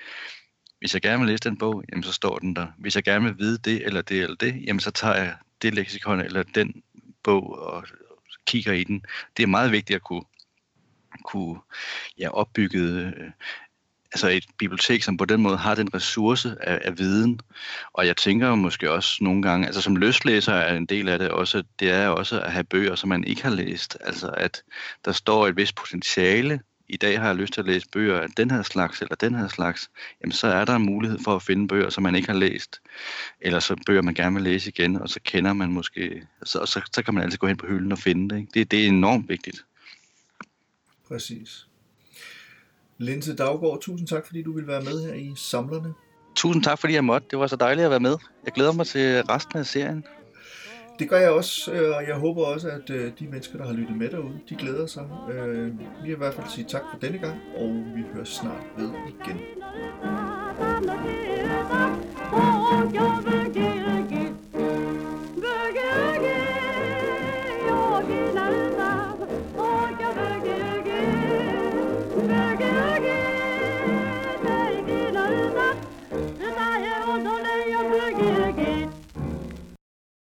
hvis jeg gerne vil læse den bog, jamen så står den der. Hvis jeg gerne vil vide det eller det eller det, jamen så tager jeg det leksikon eller den bog og kigger i den. Det er meget vigtigt at kunne kunne ja, opbygge øh, altså et bibliotek, som på den måde har den ressource af, af viden. Og jeg tænker måske også nogle gange, altså som løslæser er en del af det også, det er også at have bøger, som man ikke har læst. Altså at der står et vist potentiale. I dag har jeg lyst til at læse bøger af den her slags eller den her slags. Jamen så er der en mulighed for at finde bøger, som man ikke har læst. Eller så bøger, man gerne vil læse igen, og så kender man måske, så, så, så kan man altid gå hen på hylden og finde det. Ikke? Det, det er enormt vigtigt. Præcis. Linse Daggaard, tusind tak, fordi du ville være med her i Samlerne. Tusind tak, fordi jeg måtte. Det var så dejligt at være med. Jeg glæder mig til resten af serien. Det gør jeg også, øh, og jeg håber også, at øh, de mennesker, der har lyttet med derude, de glæder sig. Øh, vi vil i hvert fald sige tak for denne gang, og vi høres snart ved igen. Oh,